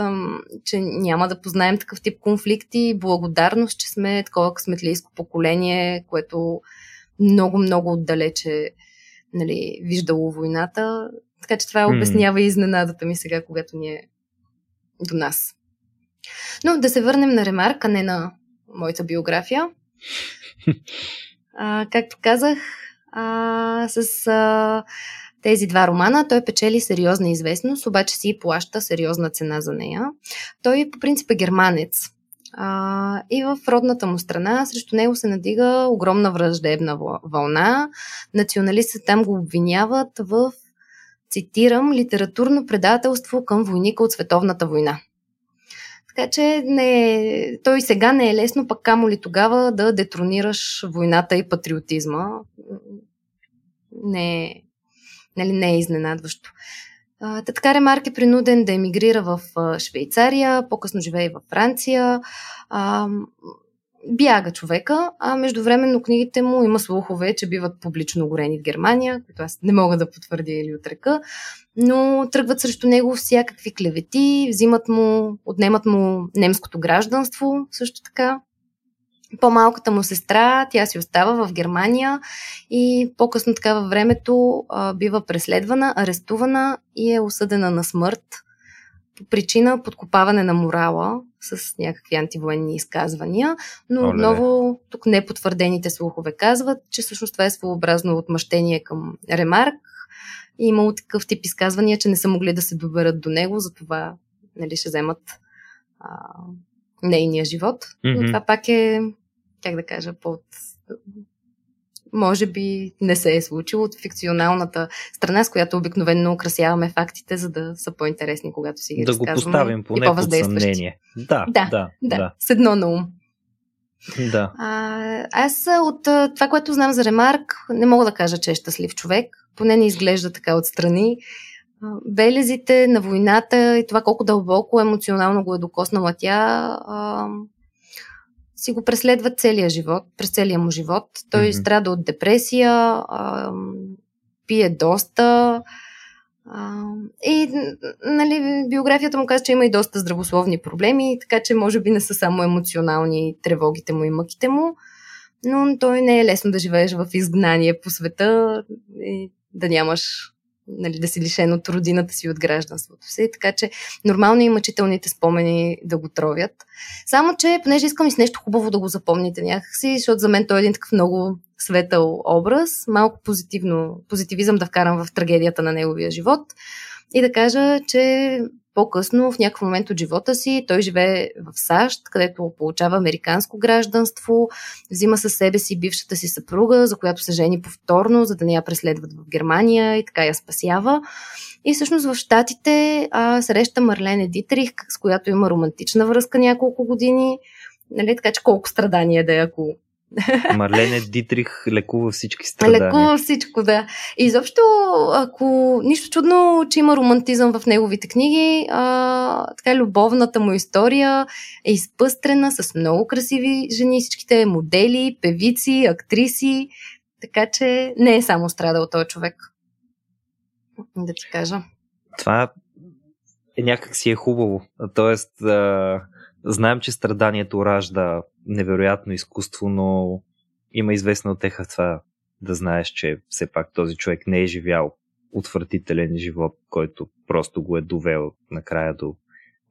че няма да познаем такъв тип конфликти, благодарност, че сме такова късметлийско поколение, което много-много отдалече нали, виждало войната. Така че това обяснява и изненадата ми сега, когато ни е до нас. Но да се върнем на ремарка, не на моята биография. А, както казах, а, с а, тези два романа той печели сериозна известност, обаче си плаща сериозна цена за нея. Той по принцип е германец. А, и в родната му страна срещу него се надига огромна враждебна вълна. Националистите там го обвиняват в, цитирам, литературно предателство към войника от Световната война. Така че не, той сега не е лесно, пък камо ли тогава да детронираш войната и патриотизма. Не, нали, не е изненадващо. Та така Ремарк е принуден да емигрира в Швейцария, по-късно живее във Франция. А, бяга човека, а междувременно книгите му има слухове, че биват публично горени в Германия, които аз не мога да потвърдя или отрека, но тръгват срещу него всякакви клевети, взимат му, отнемат му немското гражданство също така. По-малката му сестра, тя си остава в Германия и по-късно така във времето бива преследвана, арестувана и е осъдена на смърт по причина подкопаване на морала с някакви антивоенни изказвания, но Оле. отново тук непотвърдените слухове казват, че всъщност това е своеобразно отмъщение към Ремарк и имало такъв тип изказвания, че не са могли да се доберат до него, затова нали, ще вземат а, нейния живот. Mm-hmm. Но това пак е, как да кажа, под може би не се е случило от фикционалната страна, с която обикновено украсяваме фактите, за да са по-интересни, когато си ги
Да го поставим поне под съмнение.
Да, да, да, да, да. С едно на ум.
Да.
А, аз от това, което знам за Ремарк, не мога да кажа, че е щастлив човек. Поне не изглежда така отстрани. Белезите на войната и това колко дълбоко емоционално го е докоснала тя, а, си го преследват целия живот, през целия му живот. Той mm-hmm. страда от депресия, а, пие доста. А, и нали, биографията му казва, че има и доста здравословни проблеми, така че може би не са само емоционални тревогите му и мъките му, но той не е лесно да живееш в изгнание по света и да нямаш нали, да си лишен от родината си, от гражданството си. Така че нормално и мъчителните спомени да го тровят. Само, че понеже искам и с нещо хубаво да го запомните някакси, защото за мен той е един такъв много светъл образ, малко позитивно, позитивизъм да вкарам в трагедията на неговия живот и да кажа, че по-късно, в някакъв момент от живота си, той живее в САЩ, където получава американско гражданство, взима със себе си бившата си съпруга, за която се жени повторно, за да не я преследват в Германия и така я спасява. И всъщност в Штатите а, среща Марлене Дитрих, с която има романтична връзка няколко години. Нали, така че колко страдания да е, ако
Марлене Дитрих лекува всички страдания.
Лекува всичко, да. И изобщо, ако нищо чудно, че има романтизъм в неговите книги, а, така любовната му история е изпъстрена с много красиви жени, всичките модели, певици, актриси, така че не е само страдал този човек. Да ти кажа.
Това е някак си е хубаво. Тоест, а, знаем, че страданието ражда невероятно изкуство, но има известна отеха това да знаеш, че все пак този човек не е живял отвратителен живот, който просто го е довел накрая до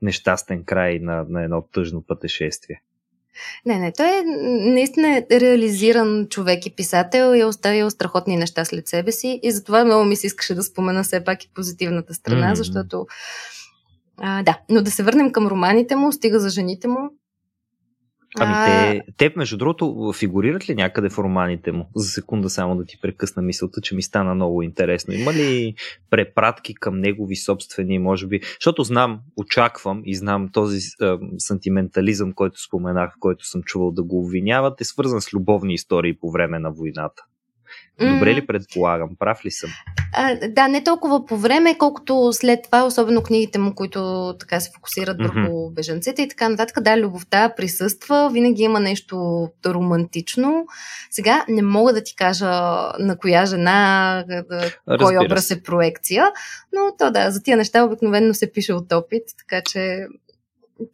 нещастен край на, на едно тъжно пътешествие.
Не, не, той е наистина реализиран човек и писател и е оставил страхотни неща след себе си и затова много ми се искаше да спомена все пак и позитивната страна, mm-hmm. защото а, да, но да се върнем към романите му, стига за жените му.
Ами те, те, между другото, фигурират ли някъде в романите му? За секунда само да ти прекъсна мисълта, че ми стана много интересно. Има ли препратки към негови собствени, може би? Защото знам, очаквам и знам този е, сантиментализъм, който споменах, който съм чувал да го обвиняват, е свързан с любовни истории по време на войната. Добре ли предполагам? Прав ли съм?
А, да, не толкова по време, колкото след това, особено книгите му, които така се фокусират върху mm-hmm. бежанците и така нататък. Да, любовта присъства, винаги има нещо романтично. Сега не мога да ти кажа на коя жена, кой образ е проекция, но то да, за тия неща обикновено се пише от опит, така че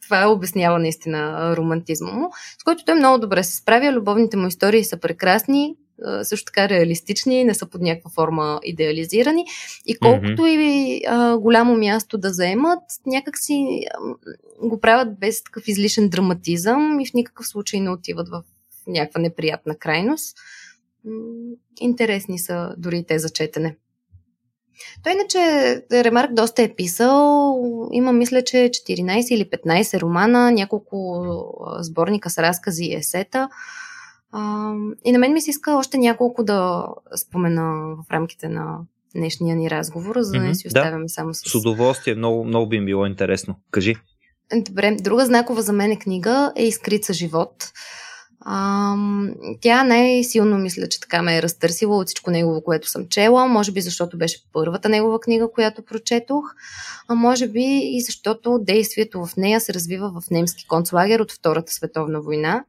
това обяснява наистина романтизма му, с който той много добре се справя. Любовните му истории са прекрасни, също така реалистични, не са под някаква форма идеализирани. И колкото mm-hmm. и а, голямо място да заемат, някак си го правят без такъв излишен драматизъм и в никакъв случай не отиват в някаква неприятна крайност. Интересни са дори те за четене. Той иначе Ремарк доста е писал. Има, мисля, че 14 или 15 романа, няколко сборника с разкази и есета. И на мен ми се иска още няколко да спомена в рамките на днешния ни разговор, за да mm-hmm, не си оставяме
да.
само с...
С удоволствие, много, много би им било интересно. Кажи.
Добре, друга знакова за мен е книга е Изкрица живот. А, тя най-силно мисля, че така ме е разтърсила от всичко негово, което съм чела. Може би защото беше първата негова книга, която прочетох. А може би и защото действието в нея се развива в немски концлагер от Втората световна война.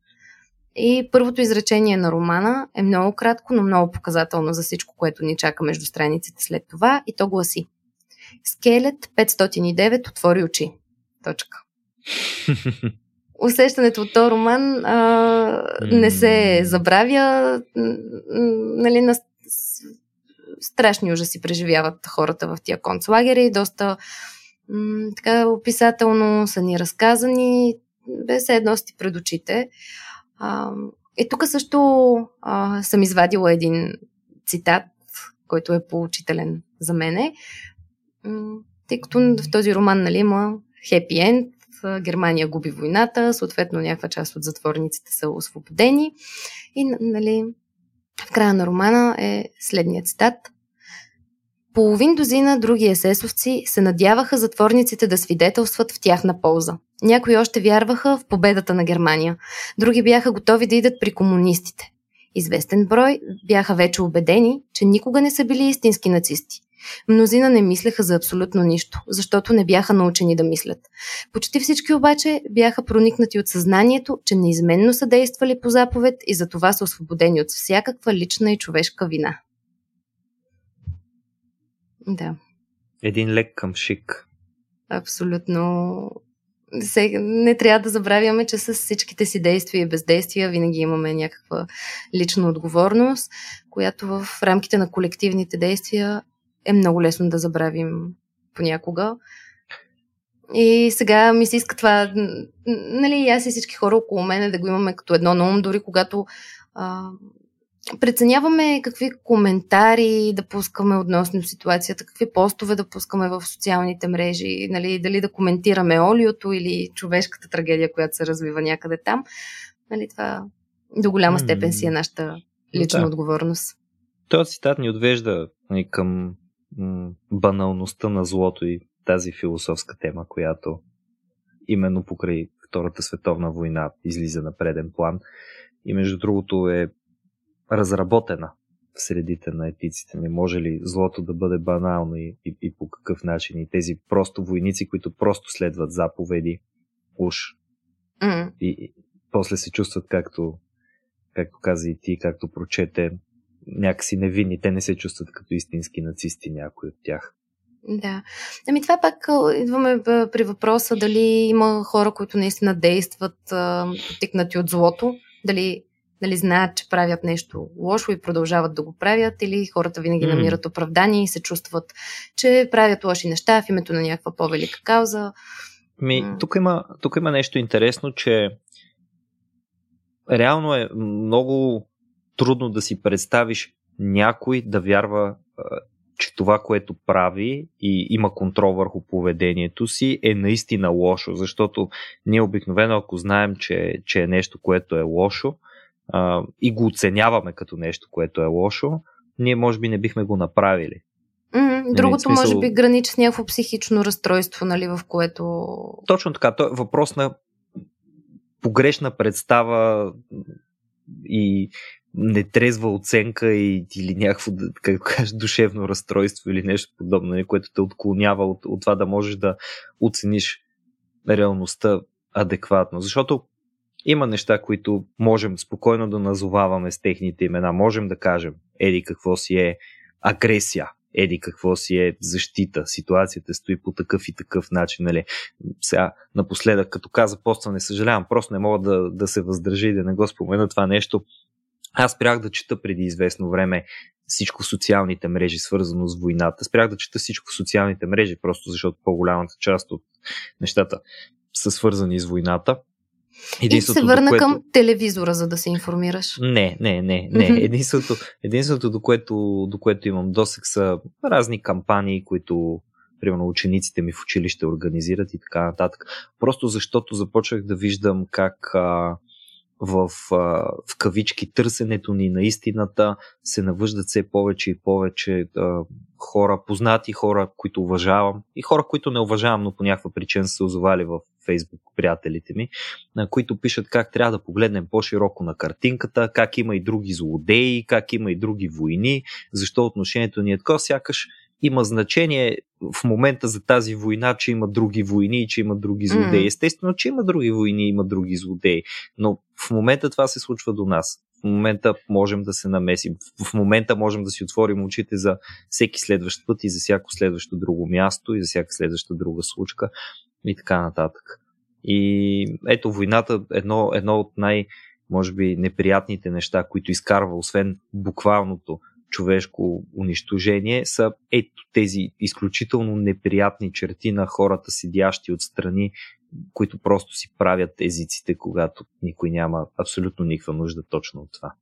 И първото изречение на романа е много кратко, но много показателно за всичко, което ни чака между страниците след това. И то гласи Скелет 509 отвори очи. Точка. усещането от този роман а, не се забравя. Нали, на страшни ужаси преживяват хората в тия концлагери. Доста м- така описателно са ни разказани, без едно сти пред очите. А, и тук също а, съм извадила един цитат, който е поучителен за мене, тъй като в този роман нали, има хепи енд, Германия губи войната, съответно някаква част от затворниците са освободени. И, нали, в края на романа е следният цитат. Половин дозина други есесовци се надяваха затворниците да свидетелстват в тяхна полза. Някои още вярваха в победата на Германия. Други бяха готови да идат при комунистите. Известен брой бяха вече убедени, че никога не са били истински нацисти. Мнозина не мислеха за абсолютно нищо, защото не бяха научени да мислят. Почти всички обаче бяха проникнати от съзнанието, че неизменно са действали по заповед и за това са освободени от всякаква лична и човешка вина. Да.
Един лек към шик.
Абсолютно. Не трябва да забравяме, че с всичките си действия и бездействия винаги имаме някаква лична отговорност, която в рамките на колективните действия е много лесно да забравим понякога. И сега ми се иска това, нали, аз и всички хора около мене да го имаме като едно на ум, дори когато а, преценяваме какви коментари да пускаме относно ситуацията, какви постове да пускаме в социалните мрежи, нали, дали да коментираме олиото или човешката трагедия, която се развива някъде там. Нали, това до голяма степен си е нашата лична да. отговорност.
Този цитат ни отвежда нали, към баналността на злото и тази философска тема, която именно покрай Втората световна война излиза на преден план и между другото е разработена в средите на етиците. Не може ли злото да бъде банално и, и, и по какъв начин? И тези просто войници, които просто следват заповеди, уж. Mm. И, и после се чувстват както, както каза и ти, както прочете, някакси невинни. Те не се чувстват като истински нацисти, някои от тях.
Да. Ами това пак идваме при въпроса дали има хора, които наистина действат потикнати от злото, дали нали, знаят, че правят нещо лошо и продължават да го правят, или хората винаги mm. намират оправдание и се чувстват, че правят лоши неща в името на някаква по-велика кауза.
Ми, тук, има, тук има нещо интересно, че реално е много трудно да си представиш някой да вярва, че това, което прави и има контрол върху поведението си, е наистина лошо, защото ние обикновено, ако знаем, че, че е нещо, което е лошо а, и го оценяваме като нещо, което е лошо, ние може би не бихме го направили.
Mm, другото смисъл... може би граничи с някакво психично разстройство, нали, в което...
Точно така. То е въпрос на погрешна представа и нетрезва оценка и, или някакво, как кажа, душевно разстройство или нещо подобно, нали, което те отклонява от, от това да можеш да оцениш реалността адекватно. Защото има неща, които можем спокойно да назоваваме с техните имена. Можем да кажем, еди какво си е агресия, еди какво си е защита, ситуацията стои по такъв и такъв начин. Нали. Сега, напоследък, като каза поста, не съжалявам, просто не мога да, да се въздържа и да не го спомена това нещо. Аз спрях да чета преди известно време всичко социалните мрежи, свързано с войната. Спрях да чета всичко социалните мрежи, просто защото по-голямата част от нещата са свързани с войната.
И се върна което... към телевизора, за да се информираш.
Не, не, не, не. Единственото, единственото до, което, до което имам досек са разни кампании, които примерно учениците ми в училище организират и така нататък. Просто защото започнах да виждам как а, в, а, в кавички търсенето ни на истината се навъждат все повече и повече а, хора, познати хора, които уважавам и хора, които не уважавам, но по някаква причина са се озовали в Фейсбук приятелите ми, на които пишат как трябва да погледнем по-широко на картинката, как има и други злодеи, как има и други войни, защо отношението ни е така, сякаш има значение в момента за тази война, че има други войни и че има други злодеи. Mm. Естествено, че има други войни, има други злодеи, но в момента това се случва до нас. В момента можем да се намесим. В момента можем да си отворим очите за всеки следващ път и за всяко следващо друго място и за всяка следваща друга случка и така нататък. И ето войната, едно, едно от най- може би неприятните неща, които изкарва, освен буквалното човешко унищожение, са ето тези изключително неприятни черти на хората, седящи отстрани, които просто си правят езиците, когато никой няма абсолютно никаква нужда точно от това.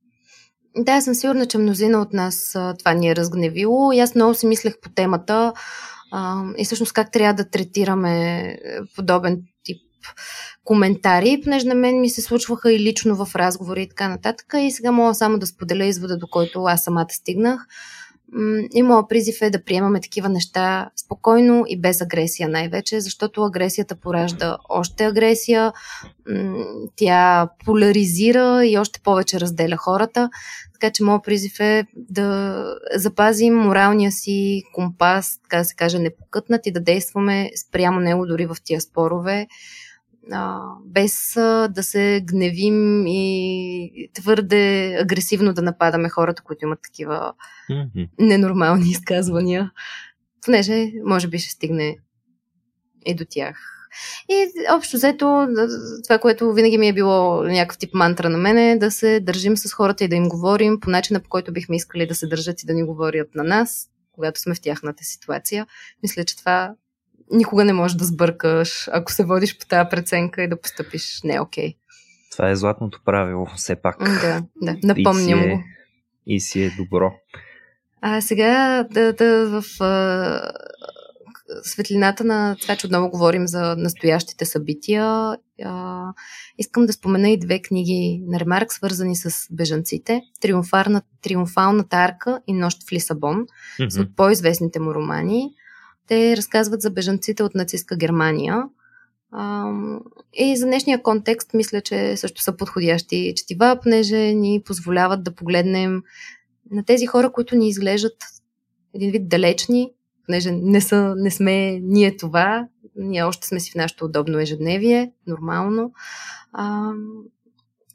Да, съм сигурна, че мнозина от нас това ни е разгневило. И аз много си мислех по темата и всъщност как трябва да третираме е, подобен тип коментари, понеже на мен ми се случваха и лично в разговори и така нататък. И сега мога само да споделя извода, до който аз самата стигнах. И моят призив е да приемаме такива неща спокойно и без агресия най-вече, защото агресията поражда още агресия, тя поляризира и още повече разделя хората. Така че моят призив е да запазим моралния си компас, така да се каже, непокътнат и да действаме спрямо него дори в тия спорове а, без а, да се гневим и твърде агресивно да нападаме хората, които имат такива mm-hmm. ненормални изказвания, понеже може би ще стигне и до тях. И общо взето, това, което винаги ми е било някакъв тип мантра на мен е да се държим с хората и да им говорим по начина, по който бихме искали да се държат и да ни говорят на нас, когато сме в тяхната ситуация. Мисля, че това никога не можеш да сбъркаш, ако се водиш по тази преценка и да постъпиш не окей. Okay.
Това е златното правило, все пак.
Да, да, напомням
и
е, го.
И си е добро.
А сега да, да в а, светлината на това, че отново говорим за настоящите събития, а, искам да спомена и две книги на Ремарк, свързани с бежанците. Триумфалната арка и Нощ в Лисабон, mm-hmm. са от по-известните му романи. Те разказват за бежанците от нацистска Германия. И за днешния контекст мисля, че също са подходящи четива, понеже ни позволяват да погледнем на тези хора, които ни изглеждат един вид далечни, понеже не, са, не сме ние това, ние още сме си в нашето удобно ежедневие, нормално. А,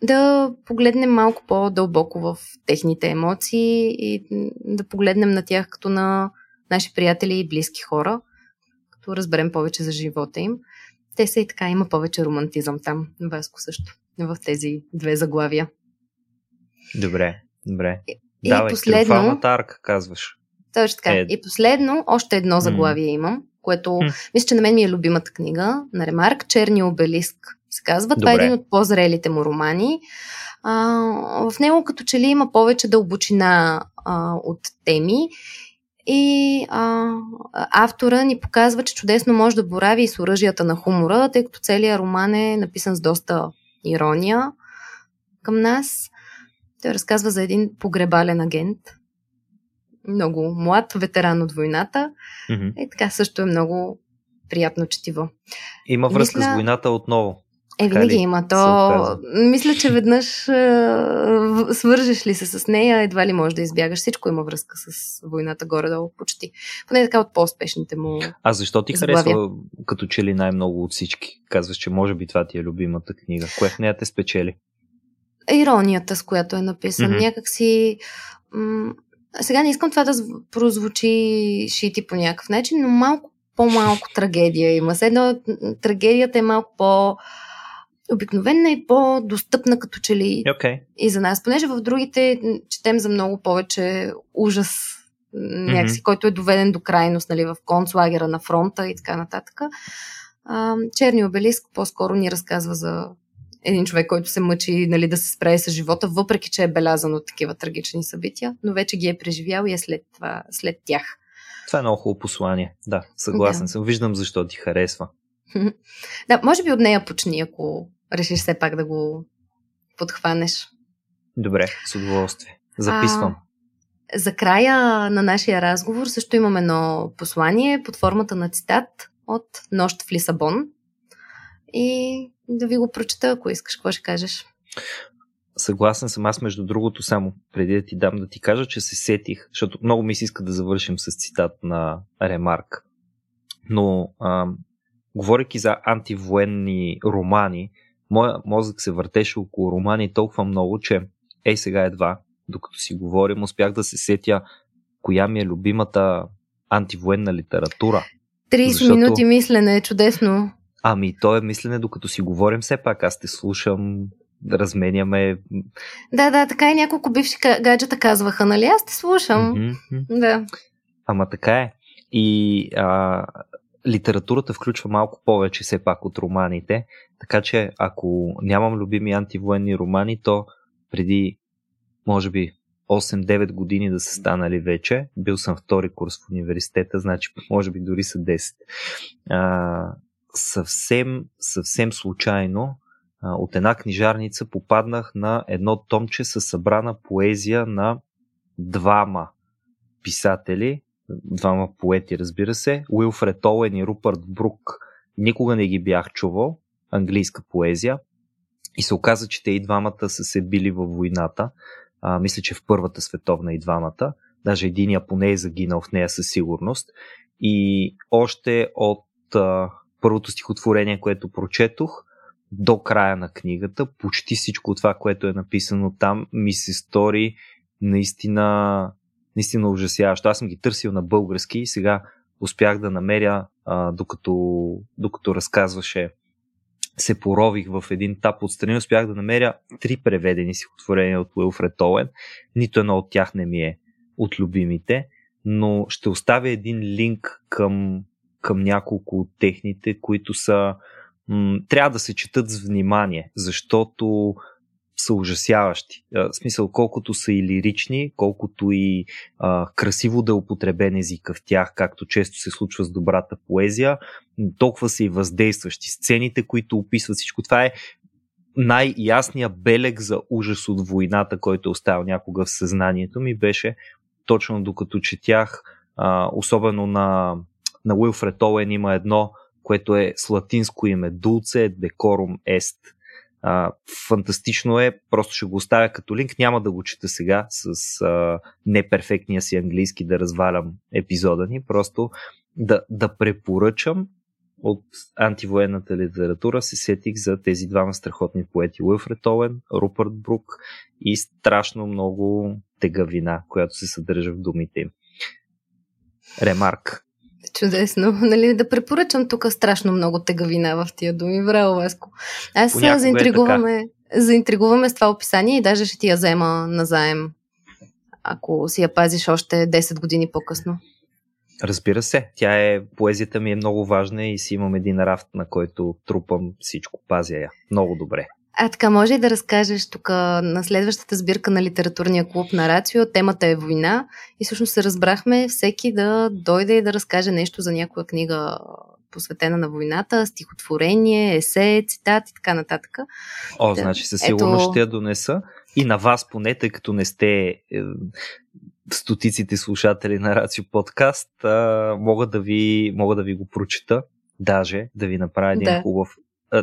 да погледнем малко по-дълбоко в техните емоции и да погледнем на тях като на наши приятели и близки хора, като разберем повече за живота им. Те са и така, има повече романтизъм там, Васко също, в тези две заглавия.
Добре, добре.
И, Давай, последно...
арка, казваш.
Точно така. Е... И последно, още едно заглавие mm. имам, което mm. мисля, че на мен ми е любимата книга на Ремарк, Черни обелиск се казва. Добре. Това е един от по-зрелите му романи. А, в него като че ли има повече дълбочина а, от теми и а, автора ни показва, че чудесно може да борави и с оръжията на хумора, тъй като целият роман е написан с доста ирония към нас. Той разказва за един погребален агент, много млад, ветеран от войната. Mm-hmm. И така също е много приятно четиво.
Има връзка Мисля... с войната отново.
Е, винаги има. То, мисля, че веднъж а, свържеш ли се с нея, едва ли можеш да избягаш. Всичко има връзка с войната горе-долу почти. Поне така от по-успешните му.
А защо ти заглавия? харесва като че ли най-много от всички? Казваш, че може би това ти е любимата книга. Кое в нея те спечели?
Иронията, с която е написан. Mm-hmm. Някак си... М- сега не искам това да прозвучи шити по някакъв начин, но малко по-малко трагедия има. Седно, трагедията е малко по- обикновена и по-достъпна като че ли
okay.
и за нас, понеже в другите четем за много повече ужас някакси, mm-hmm. който е доведен до крайност нали, в концлагера на фронта и така нататък. А, Черни обелиск по-скоро ни разказва за един човек, който се мъчи нали, да се справи с живота, въпреки че е белязан от такива трагични събития, но вече ги е преживял и е след, това, след тях.
Това е много хубаво послание. Да, съгласен да. съм. Виждам защо ти харесва.
да, може би от нея почни, ако решиш все пак да го подхванеш.
Добре, с удоволствие. Записвам.
А, за края на нашия разговор също имам едно послание под формата на цитат от Нощ в Лисабон. И да ви го прочета, ако искаш. Какво ще кажеш?
Съгласен съм аз, между другото, само преди да ти дам да ти кажа, че се сетих, защото много ми се иска да завършим с цитат на Ремарк. Но, а, говоряки за антивоенни романи, моя мозък се въртеше около романи толкова много, че ей сега едва, докато си говорим, успях да се сетя коя ми е любимата антивоенна литература.
30 защото... минути мислене е чудесно.
Ами, то е мислене, докато си говорим, все пак аз те слушам, да разменяме.
Да, да, така и няколко бивши гаджета казваха, нали? Аз те слушам. Mm-hmm. Да.
Ама така е. И а, литературата включва малко повече все пак от романите, така че ако нямам любими антивоенни романи, то преди, може би, 8-9 години да са станали вече. Бил съм втори курс в университета, значи може би дори са 10. А, съвсем, съвсем случайно а, от една книжарница попаднах на едно томче с събрана поезия на двама писатели, двама поети, разбира се, Уилфред Оуен и Рупърт Брук. Никога не ги бях чувал, английска поезия. И се оказа, че те и двамата са се били във войната. А, мисля, че в Първата световна и двамата. Даже единия поне е загинал в нея със сигурност. И още от а, първото стихотворение, което прочетох, до края на книгата, почти всичко това, което е написано там, ми се стори наистина, наистина ужасяващо. Аз съм ги търсил на български и сега успях да намеря, а, докато, докато разказваше се порових в един тап отстрани, успях да намеря три преведени стихотворения от Уилфред Оуен. Нито едно от тях не ми е от любимите, но ще оставя един линк към към няколко от техните, които са м- трябва да се четат с внимание, защото са ужасяващи. В смисъл, колкото са и лирични, колкото и а, красиво да е употребен езика в тях, както често се случва с добрата поезия, толкова са и въздействащи. Сцените, които описват всичко това е най-ясният белег за ужас от войната, който е оставил някога в съзнанието ми, беше точно докато четях, а, особено на на Уилфред Оуен има едно, което е с латинско име Dulce Decorum Est. А, фантастично е, просто ще го оставя като линк, няма да го чета сега с а, неперфектния си английски да развалям епизода ни, просто да, да препоръчам от антивоенната литература се сетих за тези двама страхотни поети Уилфред Оуен, Рупърт Брук и страшно много тегавина, която се съдържа в думите им. Ремарк.
Чудесно. Нали, да препоръчам тук страшно много тегавина в тия думи. Браво, Веско. Аз се заинтригуваме, е заинтригуваме с това описание и даже ще ти я взема назаем, ако си я пазиш още 10 години по-късно.
Разбира се, тя е, поезията ми е много важна и си имам един рафт, на който трупам всичко, пазя я. Много добре.
А така, може и да разкажеш тук на следващата сбирка на литературния клуб на Рацио. Темата е война и всъщност се разбрахме всеки да дойде и да разкаже нещо за някоя книга посветена на войната, стихотворение, есе, цитат и така нататък.
О, да. значи със сигурност Ето... ще я донеса. И на вас поне, тъй като не сте е, стотиците слушатели на Рацио подкаст, а, мога, да ви, мога да ви го прочита, даже да ви направя един да. хубав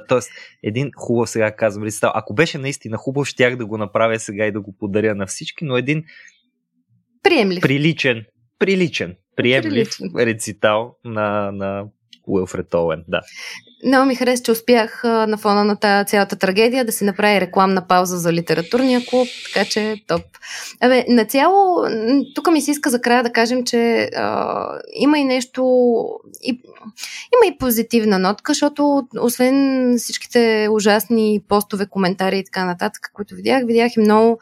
Тоест, един хубав, сега казвам, рецитал. Ако беше наистина хубав, щях да го направя сега и да го подаря на всички, но един
приемлив.
приличен, приличен, приемлив приличен. рецитал на, на Уилфред Оуен. Да.
Много ми хареса, че успях на фона на тази цялата трагедия да си направи рекламна пауза за литературния клуб, така че топ. Абе, на цяло, тук ми се иска за края да кажем, че а, има и нещо, и, има и позитивна нотка, защото освен всичките ужасни постове, коментари и така нататък, които видях, видях и много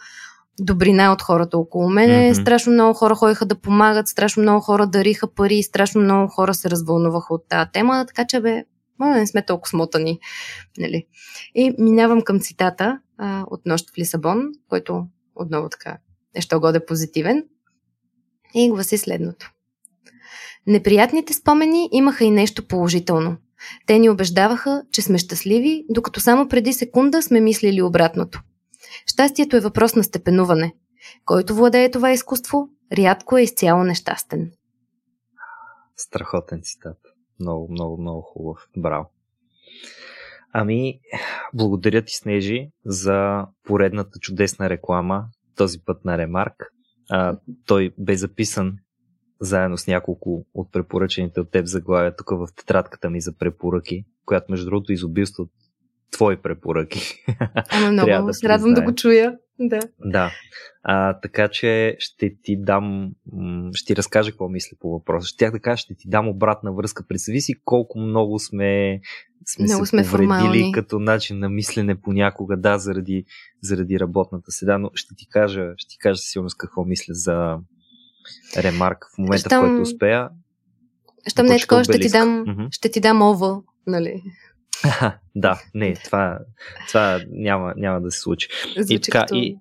добрина от хората около мене. Mm-hmm. Страшно много хора ходиха да помагат, страшно много хора дариха пари, страшно много хора се развълнуваха от тази тема, така че бе, Моля, не сме толкова смотани. Нали? И минавам към цитата а, от Нощ в Лисабон, който отново така е що годе позитивен. И гласи следното. Неприятните спомени имаха и нещо положително. Те ни убеждаваха, че сме щастливи, докато само преди секунда сме мислили обратното. Щастието е въпрос на степенуване. Който владее това изкуство, рядко е изцяло нещастен.
Страхотен цитат. Много, много, много хубав. Браво. Ами, благодаря ти, Снежи, за поредната чудесна реклама, този път на Ремарк. А, той бе записан заедно с няколко от препоръчените от теб заглавия тук в тетрадката ми за препоръки, която между другото изобилства от твои препоръки.
Ама много да се радвам да го чуя. Да.
Да. А, така че ще ти дам, ще ти разкажа какво мисля по въпроса. Ще да кажа, ще ти дам обратна връзка. Представи си колко много сме, сме много се сме повредили формални. като начин на мислене понякога, да, заради, заради работната седа, но ще ти кажа, ще ти кажа сигурно с какво мисля за ремарк в момента, Щам... в който успея.
Щом не е такова, ще ти дам, mm-hmm. ще ти дам ова, нали?
да, не, това, това няма, няма да се случи.
Звучи и така, като... и,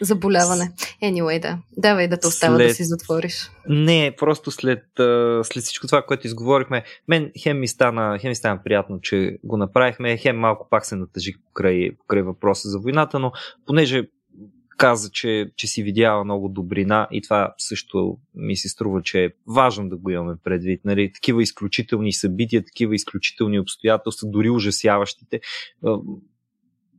заболяване. Anyway, да. Давай да те остава след... да си затвориш.
Не, просто след, след всичко това, което изговорихме, мен хем ми, стана, хем ми стана приятно, че го направихме, хем малко пак се натъжих покрай, покрай въпроса за войната, но понеже каза, че, че си видяла много добрина и това също ми се струва, че е важно да го имаме предвид. Нали? Такива изключителни събития, такива изключителни обстоятелства, дори ужасяващите,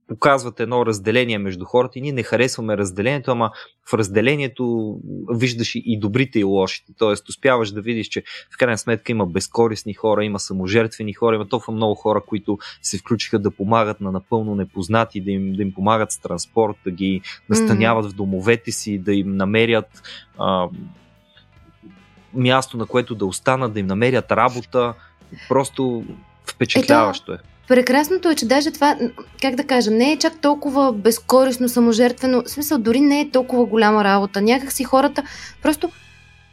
показват едно разделение между хората и ние не харесваме разделението, ама в разделението виждаш и добрите и лошите. Тоест, успяваш да видиш, че в крайна сметка има безкорисни хора, има саможертвени хора, има толкова много хора, които се включиха да помагат на напълно непознати, да им, да им помагат с транспорт, да ги настаняват mm-hmm. в домовете си, да им намерят а, място, на което да останат, да им намерят работа. Просто впечатляващо е.
Прекрасното е, че даже това, как да кажа, не е чак толкова безкорисно, саможертвено. В смисъл, дори не е толкова голяма работа. Някак си хората просто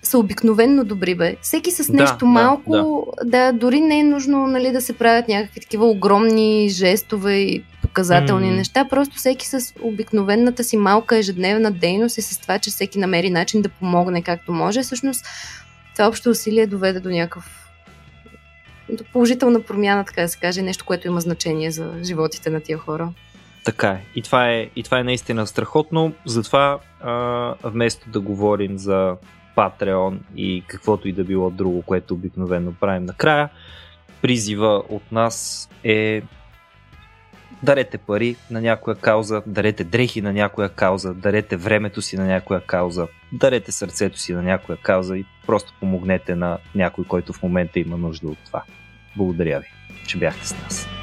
са обикновенно добри, бе. Всеки с нещо да, малко, да, да. да, дори не е нужно нали, да се правят някакви такива огромни жестове и показателни mm. неща, просто всеки с обикновената си малка ежедневна дейност и с това, че всеки намери начин да помогне както може, всъщност това общо усилие доведе до някакъв положителна промяна, така да се каже, нещо, което има значение за животите на тия хора.
Така е. И това е, и това е наистина страхотно. Затова а, вместо да говорим за Patreon и каквото и да било друго, което обикновено правим накрая, призива от нас е дарете пари на някоя кауза, дарете дрехи на някоя кауза, дарете времето си на някоя кауза, дарете сърцето си на някоя кауза и просто помогнете на някой, който в момента има нужда от това. Благодаря ви, че бяхте с нас.